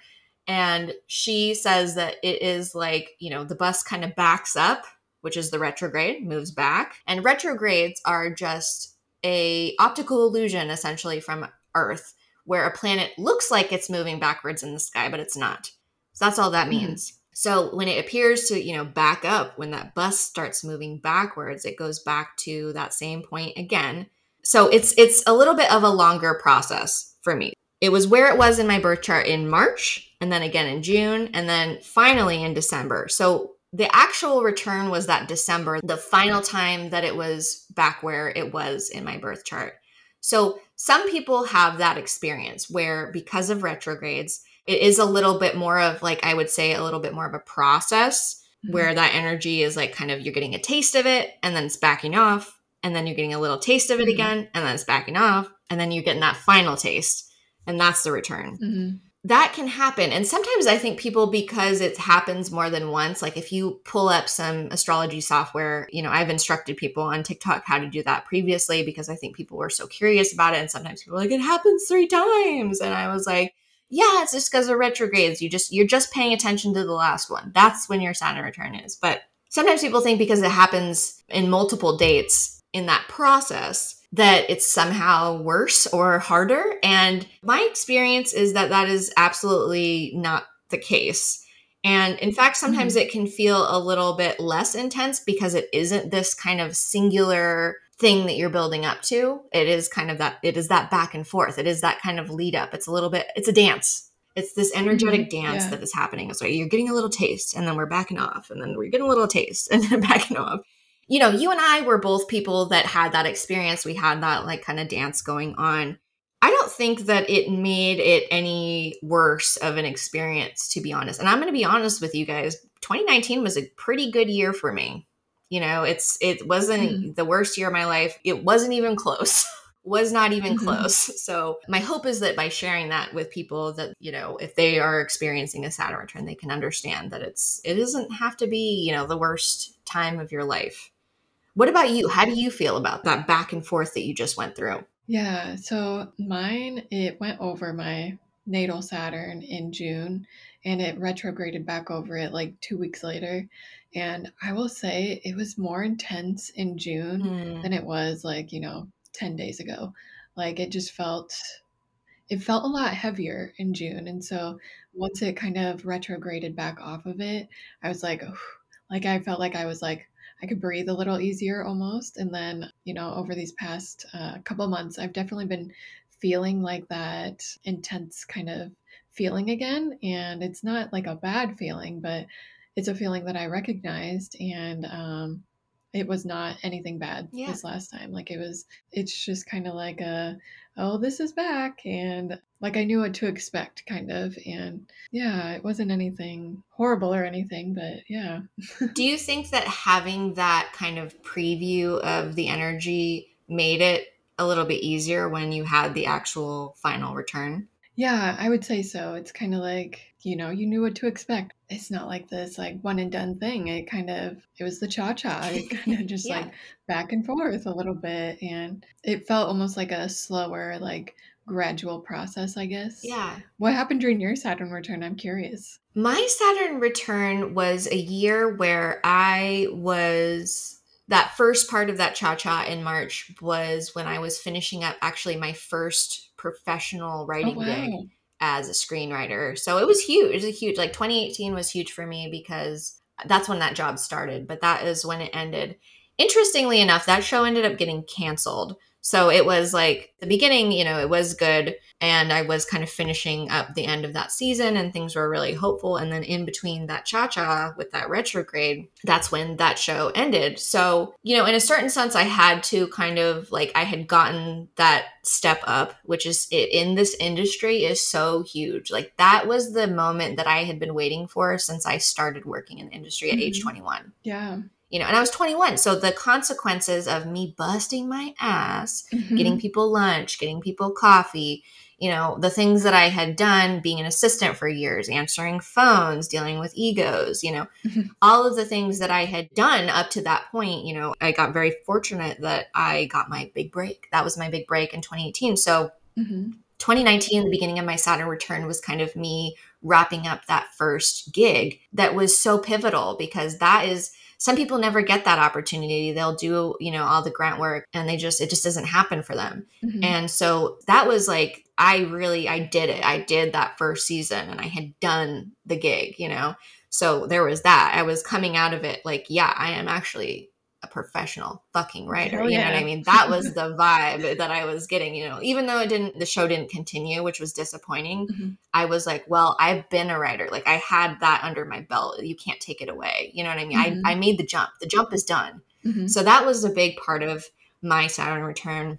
and she says that it is like you know the bus kind of backs up which is the retrograde moves back and retrogrades are just a optical illusion essentially from earth where a planet looks like it's moving backwards in the sky but it's not so that's all that mm-hmm. means so when it appears to you know back up when that bus starts moving backwards it goes back to that same point again so it's it's a little bit of a longer process for me it was where it was in my birth chart in March, and then again in June, and then finally in December. So the actual return was that December, the final time that it was back where it was in my birth chart. So some people have that experience where because of retrogrades, it is a little bit more of like I would say a little bit more of a process mm-hmm. where that energy is like kind of you're getting a taste of it and then it's backing off and then you're getting a little taste of it Mhm. again, and then it's backing off, and then you're getting that final taste, and that's the return. That can happen. And sometimes I think people, because it happens more than once, like if you pull up some astrology software, you know, I've instructed people on TikTok how to do that previously because I think people were so curious about it. And sometimes people like, it happens three times. And I was like, yeah, it's just because of retrogrades. You just, you're just paying attention to the last one. That's when your Saturn return is. But sometimes people think because it happens in multiple dates in that process that it's somehow worse or harder. And my experience is that that is absolutely not the case. And in fact sometimes it can feel a little bit less intense because it isn't this kind of singular thing that you're building up to. It is kind of that it is that back and forth. It is that kind of lead up. It's a little bit it's a dance. It's this energetic Mhm, dance yeah. that is happening. So you're getting a little taste and then we're backing off and then we're getting a little taste and then backing off you know you and i were both people that had that experience. We had that like kind of dance going on. I don't think that it made it any worse of an experience to be honest. And i'm going to be honest with you guys 2019 was a pretty good year for me. You know it's it wasn't the worst year of my life. It wasn't even close. Was not even Mhm. close. So my hope is that by sharing that with people that you know if they are experiencing a saturn return they can understand that it's it doesn't have to be you know the worst time of your life what about you how do you feel about that back and forth that you just went through Yeah, so mine, it went over my natal Saturn in June and it retrograded back over it like two weeks later. And I will say it was more intense in June Mm, than it was like, you know, 10 days ago. Like it just felt, it felt a lot heavier in June. And so once it kind of retrograded back off of it, I was like, "Oof." like I felt like I was like, I could breathe a little easier almost. And then, you know, over these past uh, couple months, I've definitely been feeling like that intense kind of feeling again. And it's not like a bad feeling, but it's a feeling that I recognized. And um, it was not anything bad Yeah. this last time. Like it was, it's just kind of like a, oh, this is back. And like I knew what to expect, kind of. And yeah, it wasn't anything horrible or anything, but yeah. do you think that having that kind of preview of the energy made it a little bit easier when you had the actual final return Yeah, I would say so. It's kind of like, you know, you knew what to expect. It's not like this like one and done thing. It kind of it was the cha-cha. It kind of just Yeah. like back and forth a little bit and it felt almost like a slower like gradual process, I guess. yeah What happened during your Saturn return? I'm curious. My Saturn return was a year where I was that first part of that cha cha in March was when I was finishing up actually my first professional Oh writing gig as a screenwriter. So it was huge. It was a huge like 2018 was huge for me because that's when that job started, but that is when it ended. Interestingly enough, that show ended up getting canceled. So it was like the beginning, you know, it was good and I was kind of finishing up the end of that season and things were really hopeful and then in between that cha-cha with that retrograde, that's when that show ended. So, you know, in a certain sense I had to kind of like I had gotten that step up, which is it in this industry is so huge. Like that was the moment that I had been waiting for since I started working in the industry at age Mhm. 21 Yeah. You know, and I was 21. So the consequences of me busting my ass, getting people lunch, getting people coffee, you know, the things that I had done being an assistant for years, answering phones, dealing with egos, you know, Mhm. all of the things that I had done up to that point, you know, I got very fortunate that I got my big break. That was my big break in 2018. So Mhm. 2019, the beginning of my Saturn return was kind of me wrapping up that first gig that was so pivotal because that is some people never get that opportunity. They'll do, you know, all the grant work and they just it just doesn't happen for them. Mhm. And so that was like I really I did it. I did that first season and I had done the gig, you know. So there was that. I was coming out of it like, yeah, I am actually a professional fucking writer. Hell you know what. I mean? That was the vibe that I was getting, you know. Even though it didn't the show didn't continue, which was disappointing. Mhm. I was like, well, I've been a writer. Like I had that under my belt. You can't take it away. You know what I mean? Mhm. I, I made the jump. The jump is done. Mhm. So that was a big part of my Saturn return.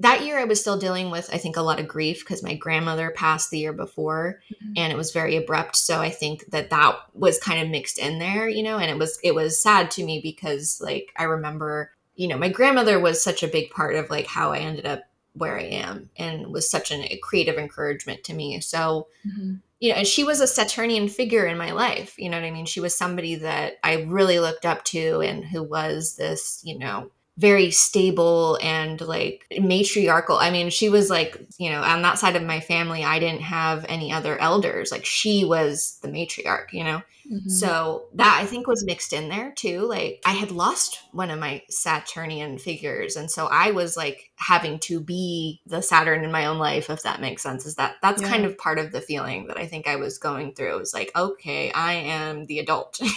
That year, I was still dealing with, I think, a lot of grief because my grandmother passed the year before, Mhm. and it was very abrupt. So I think that that was kind of mixed in there, you know. And it was it was sad to me because, like, I remember, you know, my grandmother was such a big part of like how I ended up where I am and was such an, a creative encouragement to me. So, mm-hmm. you know, and she was a Saturnian figure in my life. You know what I mean? She was somebody that I really looked up to and who was this, you know, very stable and like matriarchal. I mean, she was like, you know, on that side of my family, I didn't have any other elders. Like she was the matriarch, you know? Mm-hmm. So that I think was mixed in there too. Like I had lost one of my Saturnian figures. And so I was like having to be the Saturn in my own life, if that makes sense. Is that that's yeah. kind of part of the feeling that I think I was going through. It was like, okay, I am the adult.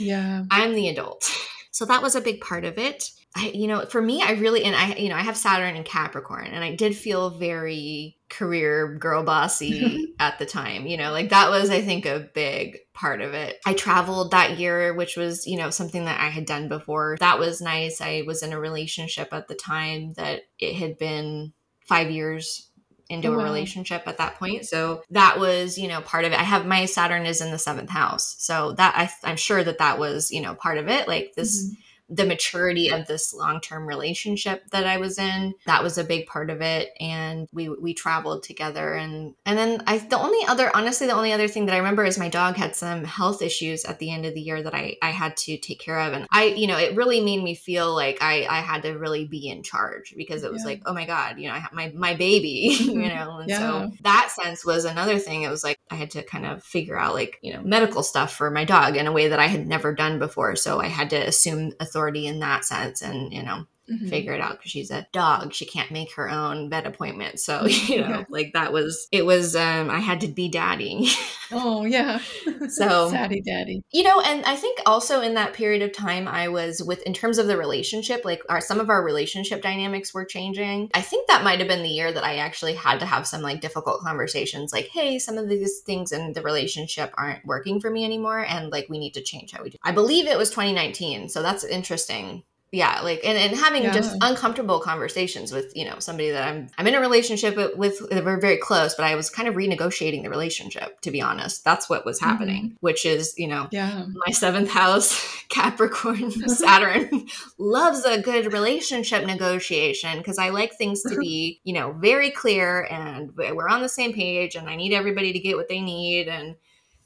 Yeah. I'm the adult. So that was a big part of it. I, you know, for me, I really, and I, you know, I have Saturn and Capricorn, and I did feel very career girl bossy at the time. You know, like that was, I think, a big part of it. I traveled that year, which was, you know, something that I had done before. That was nice. I was in a relationship at the time that it had been five years into wow. a relationship at that point. So that was, you know, part of it. I have my Saturn is in the seventh house. So that I, I'm sure that that was, you know, part of it. Like this. Mm-hmm the maturity of this long-term relationship that I was in. That was a big part of it and we we traveled together and and then I the only other honestly the only other thing that I remember is my dog had some health issues at the end of the year that I I had to take care of and I you know it really made me feel like I I had to really be in charge because it was yeah. like oh my god, you know, I have my my baby, you mm-hmm. know. And yeah. so that sense was another thing. It was like I had to kind of figure out like, you know, medical stuff for my dog in a way that I had never done before. So I had to assume authority authority in that sense and you know mm-hmm. figure it out because she's a dog. She can't make her own vet appointment. So you know like that was it was um i had to be daddy. Oh yeah. So daddy daddy. you know and i think also in that period of time i was with in terms of the relationship like our some of our relationship dynamics were changing. I think that might have been the year that i actually had to have some like difficult conversations like hey some of these things in the relationship aren't working for me anymore and like we need to change how we do. I believe it was 2019 so that's interesting yeah like and, and having yeah. just uncomfortable conversations with you know somebody that i'm i'm in a relationship with we're very close but i was kind of renegotiating the relationship to be honest that's what was happening mm-hmm. which is you know yeah my seventh house capricorn saturn loves a good relationship negotiation because i like things to be you know very clear and we're on the same page and i need everybody to get what they need and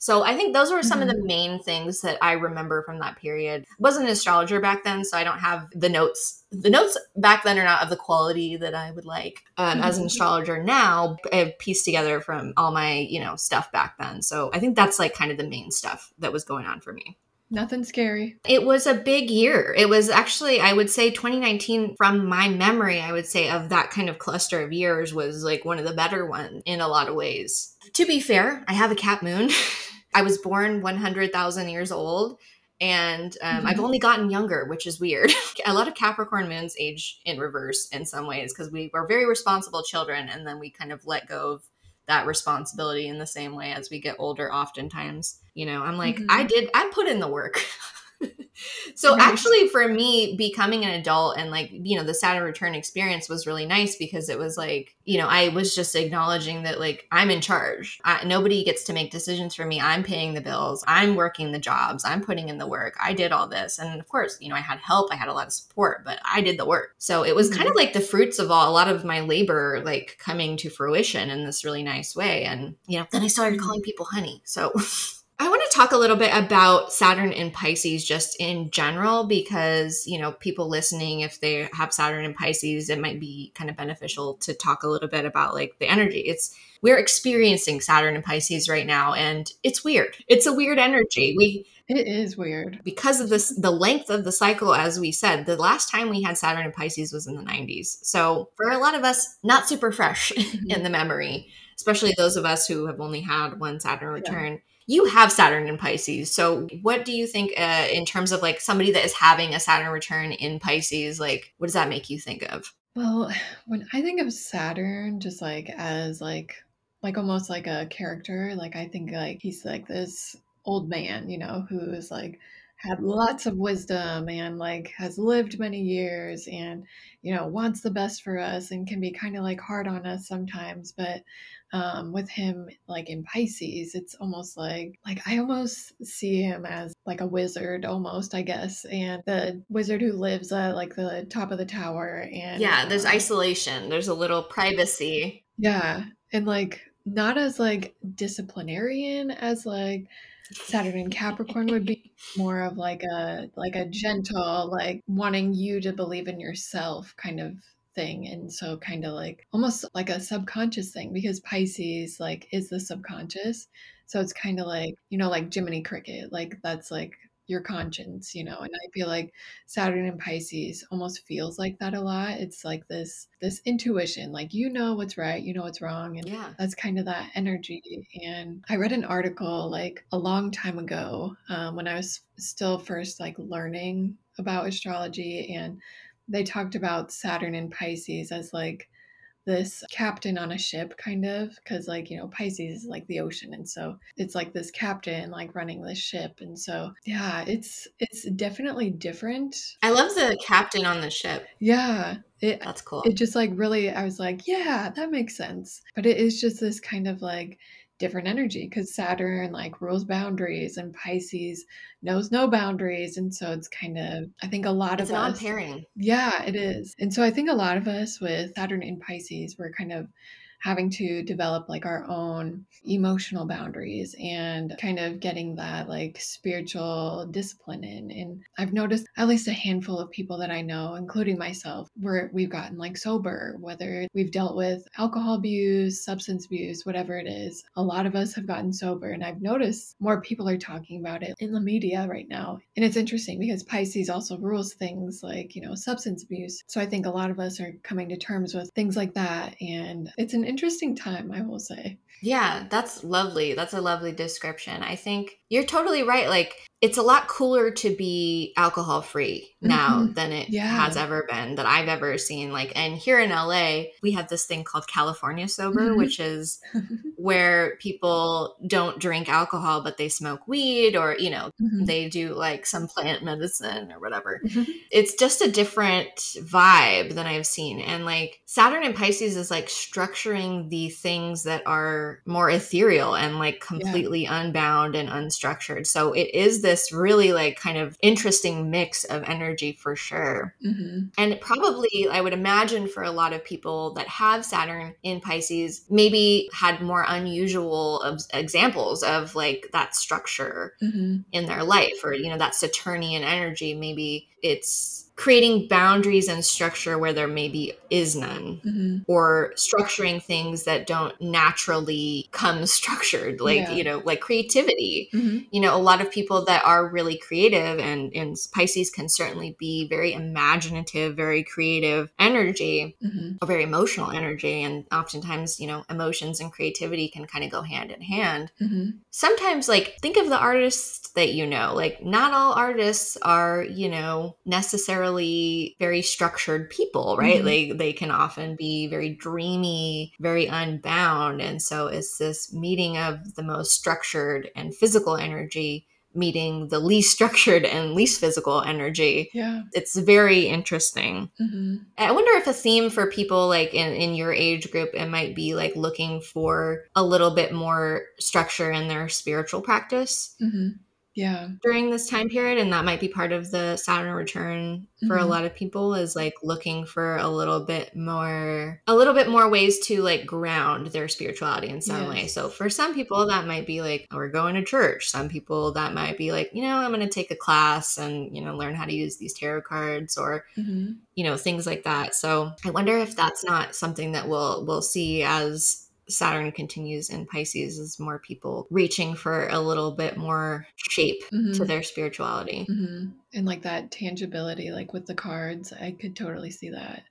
so I think those were some mm-hmm. of the mm-hmm. main things that I remember from that period. I wasn't an astrologer back then, so I don't have the notes. The notes back then are not of the quality that I would like. Um, mm-hmm. As an mm-hmm. astrologer now, I've pieced together from all my you know stuff back then. So I think that's like kind of the main stuff that was going on for me. Nothing scary. It was a big year. It was actually, I would say 2019, from my memory, I would say of that kind of cluster of years was like one of the better ones in a lot of ways. To be fair, I have a cap moon. I was born 100,000 years old and um, mm-hmm. I've only gotten younger, which is weird. a lot of Capricorn moons age in reverse in some ways because we were very responsible children and then we kind of let go of that responsibility in the same way as we get older, oftentimes. You know, I'm like, mm-hmm. I did, I put in the work. so actually for me becoming an adult and like you know the saturn return experience was really nice because it was like you know i was just acknowledging that like i'm in charge. I, nobody gets to make decisions for me. I'm paying the bills. I'm working the jobs. I'm putting in the work. I did all this. And of course you know i had help. I had a lot of support but i did the work. So it was mm-hmm. kind of like the fruits of all a lot of my labor like coming to fruition in this really nice way. And you know then i started calling people honey. So I want to talk a little bit about Saturn and Pisces just in general because, you know, people listening, if they have Saturn and Pisces, it might be kind of beneficial to talk a little bit about like the energy. It's we're experiencing Saturn and Pisces right now and it's weird. It's a weird energy. We it is weird. Because of this the length of the cycle as we said, the last time we had Saturn and Pisces was in the 90s. So, for a lot of us, not super fresh mm-hmm. in the memory, especially those of us who have only had one Saturn return. Yeah you have Saturn in Pisces. So, what do you think uh, in terms of like somebody that is having a Saturn return in Pisces? Like, what does that make you think of? Well, when I think of Saturn, just like as like like almost like a character, like I think like he's like this old man, you know, who is like had lots of wisdom and like has lived many years and you know wants the best for us and can be kind of like hard on us sometimes but um, with him like in Pisces, it's almost like like I almost see him as like a wizard almost, I guess, and the wizard who lives at like the top of the tower and Yeah, there's um, isolation. There's a little privacy. yeah, and like not as like disciplinarian as like Saturn and Capricorn would be more of like a like a gentle like wanting you to believe in yourself kind of thing and so kind of like almost like a subconscious thing because Pisces like is the subconscious so it's kind of like you know like Jiminy Cricket like that's like your conscience you know and I feel like Saturn and Pisces almost feels like that a lot it's like this this intuition like you know what's right you know what's wrong and Yeah. that's kind of that energy and i read an article like a long time ago um, when i was still first like learning about astrology and they talked about saturn and pisces as like this captain on a ship kind of because like you know pisces is like the ocean and so it's like this captain like running this ship and so yeah it's it's definitely different I love the captain on the ship. yeah it, That's cool. it just like really i was like yeah that makes sense but it is just this kind of like different energy because saturn like rules boundaries and pisces knows no boundaries and so it's kind of i think a lot it's of an odd us pairing. yeah it is and so i think a lot of us with saturn in pisces we're kind of having to develop like our own emotional boundaries and kind of getting that like spiritual discipline in. And i've noticed at least a handful of people that i know including myself where we've gotten like sober whether we've dealt with alcohol abuse substance abuse whatever it is a lot of us have gotten sober. And i've noticed more people are talking about it in the media right now. And it's interesting because pisces also rules things like you know substance abuse. So i think a lot of us are coming to terms with things like that. And it's an interesting time i will say Yeah, that's lovely. That's a lovely description. I think you're totally right. Like, it's a lot cooler to be alcohol free now Mhm. than it Yeah. has ever been that I've ever seen. Like, and here in LA, we have this thing called California Sober, Mhm. which is where people don't drink alcohol, but they smoke weed or, you know, Mhm. they do like some plant medicine or whatever. Mhm. It's just a different vibe than I've seen. And like Saturn and Pisces is like structuring the things that are more ethereal and like completely unbound and unstructured. So it is this really like kind of interesting mix of energy for sure. Mhm. And probably, I would imagine, for a lot of people that have Saturn in Pisces, maybe had more unusual of- examples of like that structure Mhm. in their life or, you know, that Saturnian energy. Maybe it's creating boundaries and structure where there maybe is none Mhm. or structuring things that don't naturally come structured like Yeah. you know like creativity Mhm. you know a lot of people that are really creative and and pisces can certainly be very imaginative very creative energy Mhm. or very emotional energy and oftentimes you know emotions and creativity can kind of go hand in hand Mhm. sometimes like think of the artists that you know. Like not all artists are you know necessarily very structured people right? Mhm. they they can often be very dreamy very unbound. And so it's this meeting of the most structured and physical energy meeting the least structured and least physical energy. Yeah. It's very interesting. Mhm. I wonder if a theme for people like in, in your age group, it might be like looking for a little bit more structure in their spiritual practice. Mhm. Yeah during this time period. And that might be part of the Saturn return for a Mhm. lot of people is like looking for a little bit more, a little bit more ways to like ground their spirituality in some way. So for some people, that might be like, we're going to church. Some people, that might be like, you know, I'm going to take a class and, you know, learn how to use these tarot cards or Mhm. you know things like that so i wonder if that's not something that we'll we'll see as saturn continues in pisces as more people reaching for a little bit more shape to Mhm. their spirituality hmm And like that tangibility, like with the cards, I could totally see that.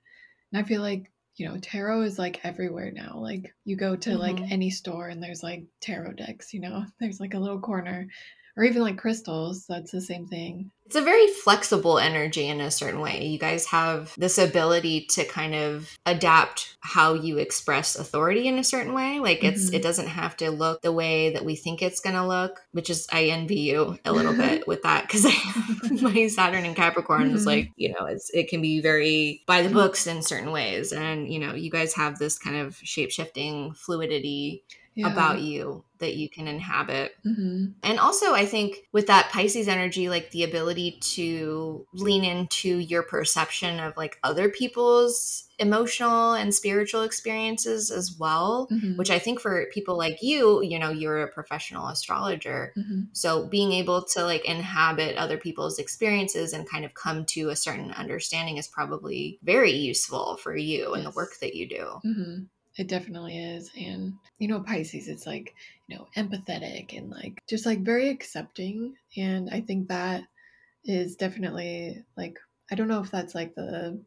And I feel like, you know, tarot is like everywhere now. Like you go to like Mhm. any store and there's like tarot decks, you know, there's like a little corner or even like crystals, that's the same thing. It's a very flexible energy in a certain way. You guys have this ability to kind of adapt how you express authority in a certain way. Like it's Mhm. it doesn't have to look the way that we think it's going to look, which is I envy you a little bit with that cuz my Saturn and Capricorn is Mhm. like, you know, it's it can be very by the books in certain ways and you know, you guys have this kind of shape-shifting fluidity Yeah. about you that you can inhabit. hmm And also, I think with that Pisces energy, like the ability to lean into your perception of like other people's emotional and spiritual experiences as well, hmm which I think for people like you, you know, you're a professional astrologer. hmm So being able to like inhabit other people's experiences and kind of come to a certain understanding is probably very useful for you and the work that you do. It definitely is. And, you know, Pisces, it's like, you know, empathetic and like just like very accepting. And I think that is definitely like, I don't know if that's like the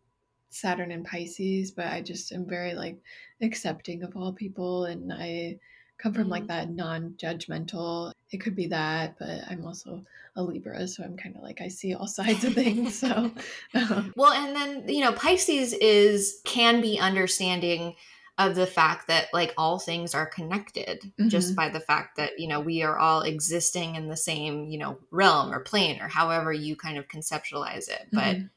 Saturn and Pisces, but I just am very like accepting of all people. And I come from like Mhm. that non judgmental. It could be that, but I'm also a Libra. So I'm kind of like, I see all sides of things. So, um, Well, and then, you know, Pisces is can be understanding of the fact that like all things are connected just Mhm. by the fact that, you know, we are all existing in the same, you know, realm or plane or however you kind of conceptualize it. But mhm.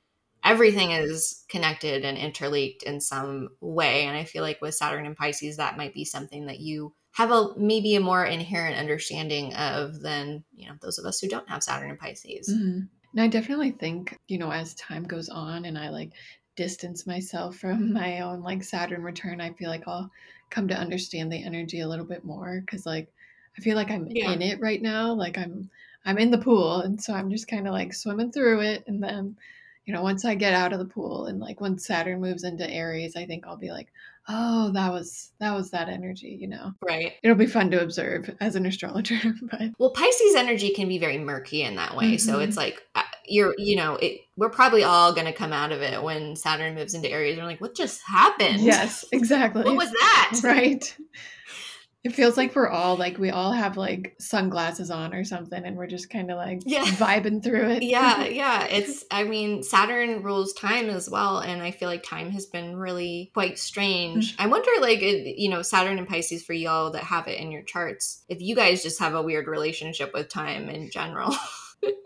everything is connected and interlinked in some way. And I feel like with Saturn and Pisces, that might be something that you have a maybe a more inherent understanding of than, you know, those of us who don't have Saturn and Pisces. hmm And I definitely think, you know, as time goes on and I like distance myself from my own like Saturn return, I feel like I'll come to understand the energy a little bit more because like I feel like I'm Yeah. in it right now. Like I'm I'm in the pool and so I'm just kind of like swimming through it and then you know once I get out of the pool and like when Saturn moves into Aries, I think I'll be like, "Oh, that was that was that energy," you know. Right. It'll be fun to observe as an astrologer, but Well, Pisces energy can be very murky in that way. So Mhm. it's like you're, you know, it, we're probably all going to come out of it when Saturn moves into Aries. We're like, what just happened? yes, exactly. What was that? right it feels like we're all like we all have like sunglasses on or something and we're just kind of like Yeah. vibing through it Yeah, yeah. It's, I mean, Saturn rules time as well. And I feel like time has been really quite strange. Mm. I wonder, like, it, you know, Saturn and Pisces for y'all that have it in your charts, if you guys just have a weird relationship with time in general.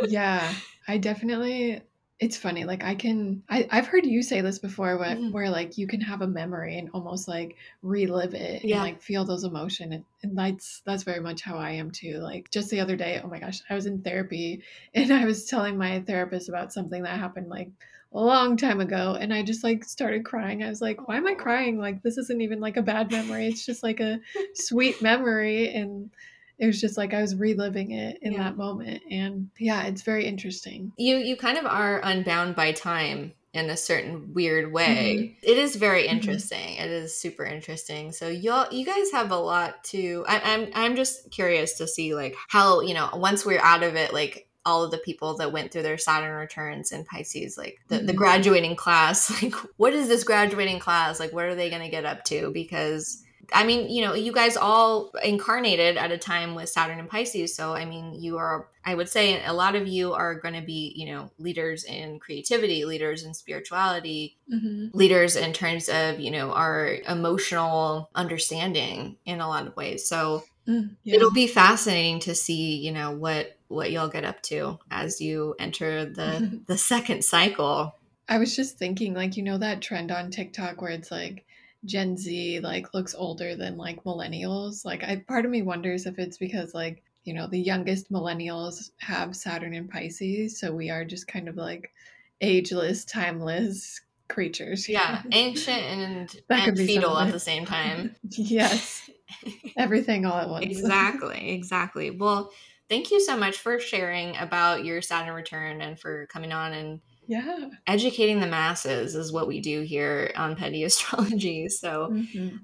yeah i definitely it's funny like i can I, i've heard you say this before where, Mhm. where like you can have a memory and almost like relive it and Yeah. like feel those emotion and, and that's that's very much how i am too like just the other day oh my gosh i was in therapy and i was telling my therapist about something that happened like a long time ago and i just like started crying i was like why am i crying like this isn't even like a bad memory it's just like a sweet memory and it was just like i was reliving it in Yeah. that moment and yeah it's very interesting you you kind of are unbound by time in a certain weird way. Mm-hmm. It is very interesting. It is super interesting. So y'all, you guys have a lot to. I, I'm I'm just curious to see like how you know once we're out of it, like all of the people that went through their Saturn returns in Pisces, like the, the Mhm. graduating class, like what is this graduating class? Like what are they going to get up to? Because I mean, you know, you guys all incarnated at a time with Saturn and Pisces. So, I mean, you are, I would say a lot of you are going to be, you know, leaders in creativity, leaders in spirituality, hmm leaders in terms of, you know, our emotional understanding in a lot of ways. So, Mm, yeah. it'll be fascinating to see, you know, what what y'all get up to as you enter the the second cycle. I was just thinking, like, you know, that trend on TikTok where it's like Gen Z like looks older than like millennials. Like, I part of me wonders if it's because like you know the youngest millennials have Saturn and Pisces, so we are just kind of like ageless, timeless creatures. Yeah, ancient and, and fetal some of at the same time. yes, everything all at once. exactly exactly well thank you so much for sharing about your saturn return and for coming on and yeah. educating the masses is what we do here on petty astrology so Mhm.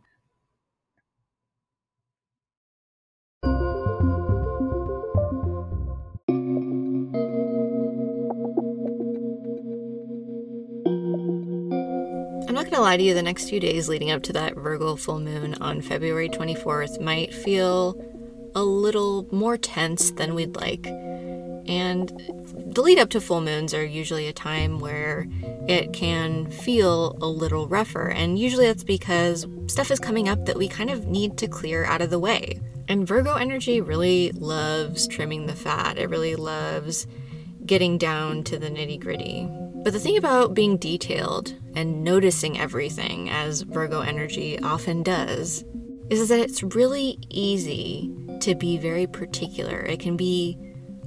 i'm not gonna lie to you the next few days leading up to that virgo full moon on february 24th might feel a little more tense than we'd like And the lead up to full moons are usually a time where it can feel a little rougher. And usually that's because stuff is coming up that we kind of need to clear out of the way. And Virgo energy really loves trimming the fat, it really loves getting down to the nitty gritty. But the thing about being detailed and noticing everything, as Virgo energy often does, is that it's really easy to be very particular. It can be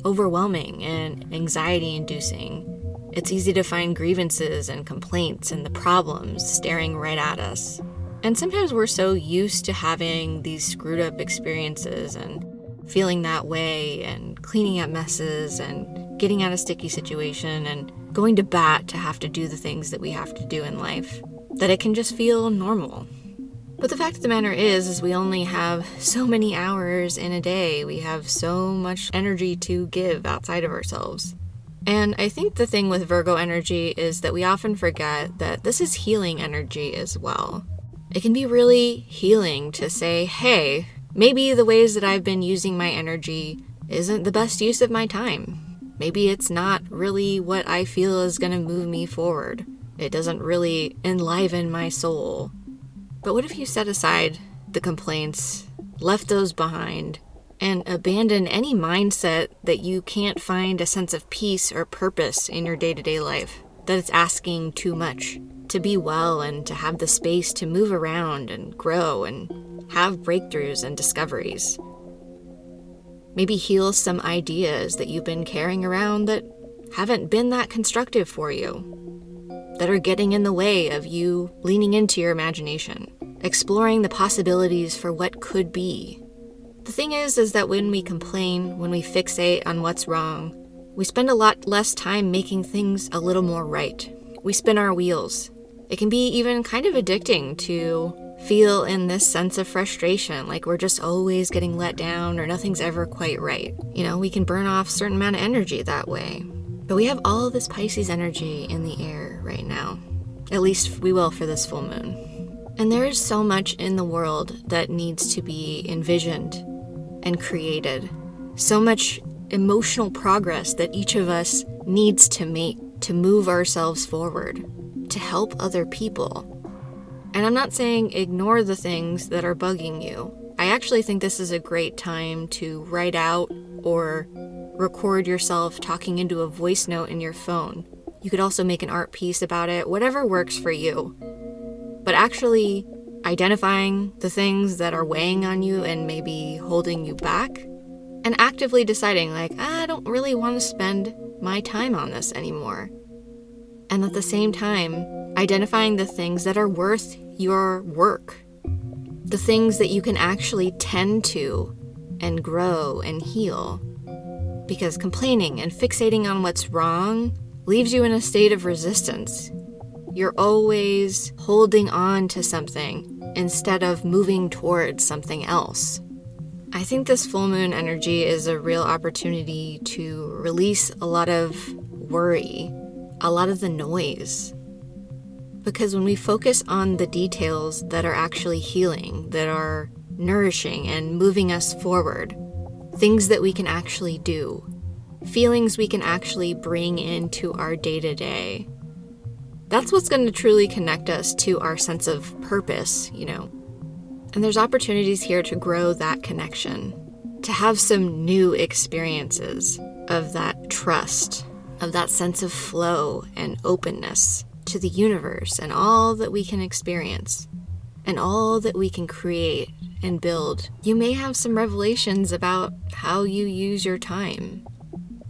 overwhelming and anxiety inducing. It's easy to find grievances and complaints and the problems staring right at us. And sometimes we're so used to having these screwed up experiences and feeling that way and cleaning up messes and getting out of sticky situation and going to bat to have to do the things that we have to do in life that it can just feel normal. But the fact of the matter is is we only have so many hours in a day. We have so much energy to give outside of ourselves. And I think the thing with Virgo energy is that we often forget that this is healing energy as well. It can be really healing to say, hey, maybe the ways that I've been using my energy isn't the best use of my time. Maybe it's not really what I feel is going to move me forward. It doesn't really enliven my soul. But what if you set aside the complaints, left those behind, and abandon any mindset that you can't find a sense of peace or purpose in your day to day life, that it's asking too much to be well and to have the space to move around and grow and have breakthroughs and discoveries? Maybe heal some ideas that you've been carrying around that haven't been that constructive for you, that are getting in the way of you leaning into your imagination, exploring the possibilities for what could be. The thing is is that when we complain, when we fixate on what's wrong, we spend a lot less time making things a little more right. We spin our wheels. It can be even kind of addicting to feel in this sense of frustration, like we're just always getting let down or nothing's ever quite right. You know, we can burn off a certain amount of energy that way. But we have all this Pisces energy in the air right now. At least we will for this full moon. And there is so much in the world that needs to be envisioned and created. So much emotional progress that each of us needs to make to move ourselves forward, to help other people. And I'm not saying ignore the things that are bugging you. I actually think this is a great time to write out or record yourself talking into a voice note in your phone. You could also make an art piece about it, whatever works for you. But actually identifying the things that are weighing on you and maybe holding you back, and actively deciding, like, ah, I don't really want to spend my time on this anymore. And at the same time, identifying the things that are worth your work, the things that you can actually tend to and grow and heal. Because complaining and fixating on what's wrong leaves you in a state of resistance. You're always holding on to something instead of moving towards something else. I think this full moon energy is a real opportunity to release a lot of worry, a lot of the noise, because when we focus on the details that are actually healing, that are nourishing and moving us forward, things that we can actually do, feelings we can actually bring into our day to day, that's what's going to truly connect us to our sense of purpose, you know. And there's opportunities here to grow that connection, to have some new experiences of that trust, of that sense of flow and openness to the universe and all that we can experience and all that we can create and build, you may have some revelations about how you use your time.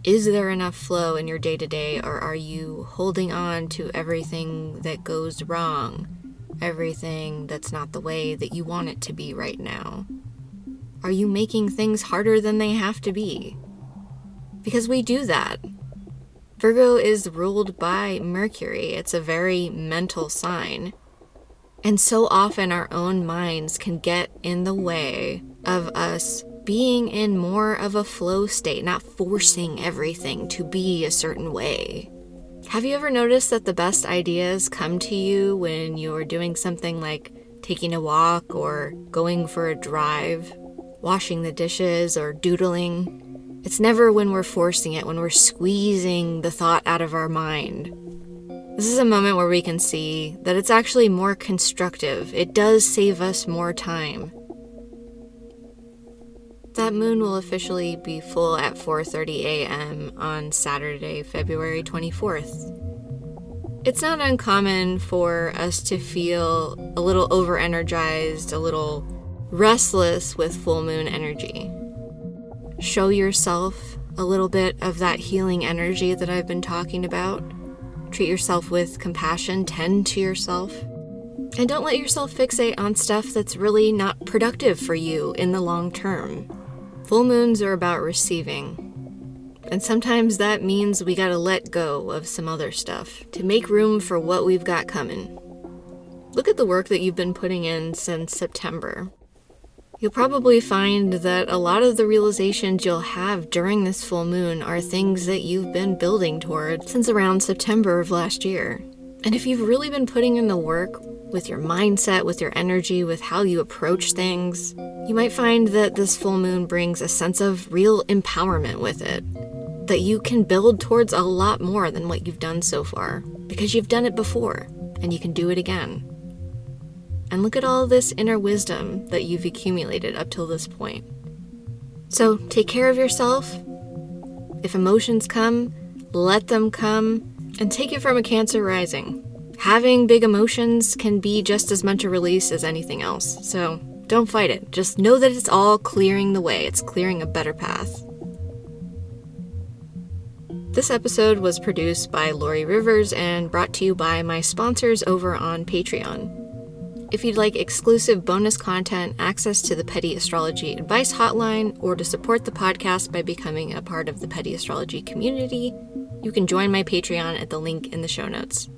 Is there enough flow in your day to day, or are you holding on to everything that goes wrong, everything that's not the way that you want it to be right now? Are you making things harder than they have to be? Because we do that. Virgo is ruled by Mercury, it's a very mental sign. And so often our own minds can get in the way of us being in more of a flow state, not forcing everything to be a certain way. Have you ever noticed that the best ideas come to you when you're doing something like taking a walk or going for a drive, washing the dishes or doodling? It's never when we're forcing it, when we're squeezing the thought out of our mind. This is a moment where we can see that it's actually more constructive. It does save us more time. That moon will officially be full at 4:30 a.m. on Saturday, February 24th. It's not uncommon for us to feel a little over-energized, a little restless with full moon energy. Show yourself a little bit of that healing energy that I've been talking about. Treat yourself with compassion, tend to yourself. And don't let yourself fixate on stuff that's really not productive for you in the long term. Full moons are about receiving. And sometimes that means we gotta let go of some other stuff to make room for what we've got coming. Look at the work that you've been putting in since September. You'll probably find that a lot of the realizations you'll have during this full moon are things that you've been building toward since around September of last year. And if you've really been putting in the work with your mindset, with your energy, with how you approach things, you might find that this full moon brings a sense of real empowerment with it. That you can build towards a lot more than what you've done so far, because you've done it before, and you can do it again. And look at all this inner wisdom that you've accumulated up till this point. So take care of yourself. If emotions come, let them come, and take it from a Cancer rising. Having big emotions can be just as much a release as anything else, so don't fight it. Just know that it's all clearing the way, it's clearing a better path. This episode was produced by Laurie Rivers and brought to you by my sponsors over on Patreon. If you'd like exclusive bonus content, access to the Petty Astrology Advice Hotline, or to support the podcast by becoming a part of the Petty Astrology community, you can join my Patreon at the link in the show notes.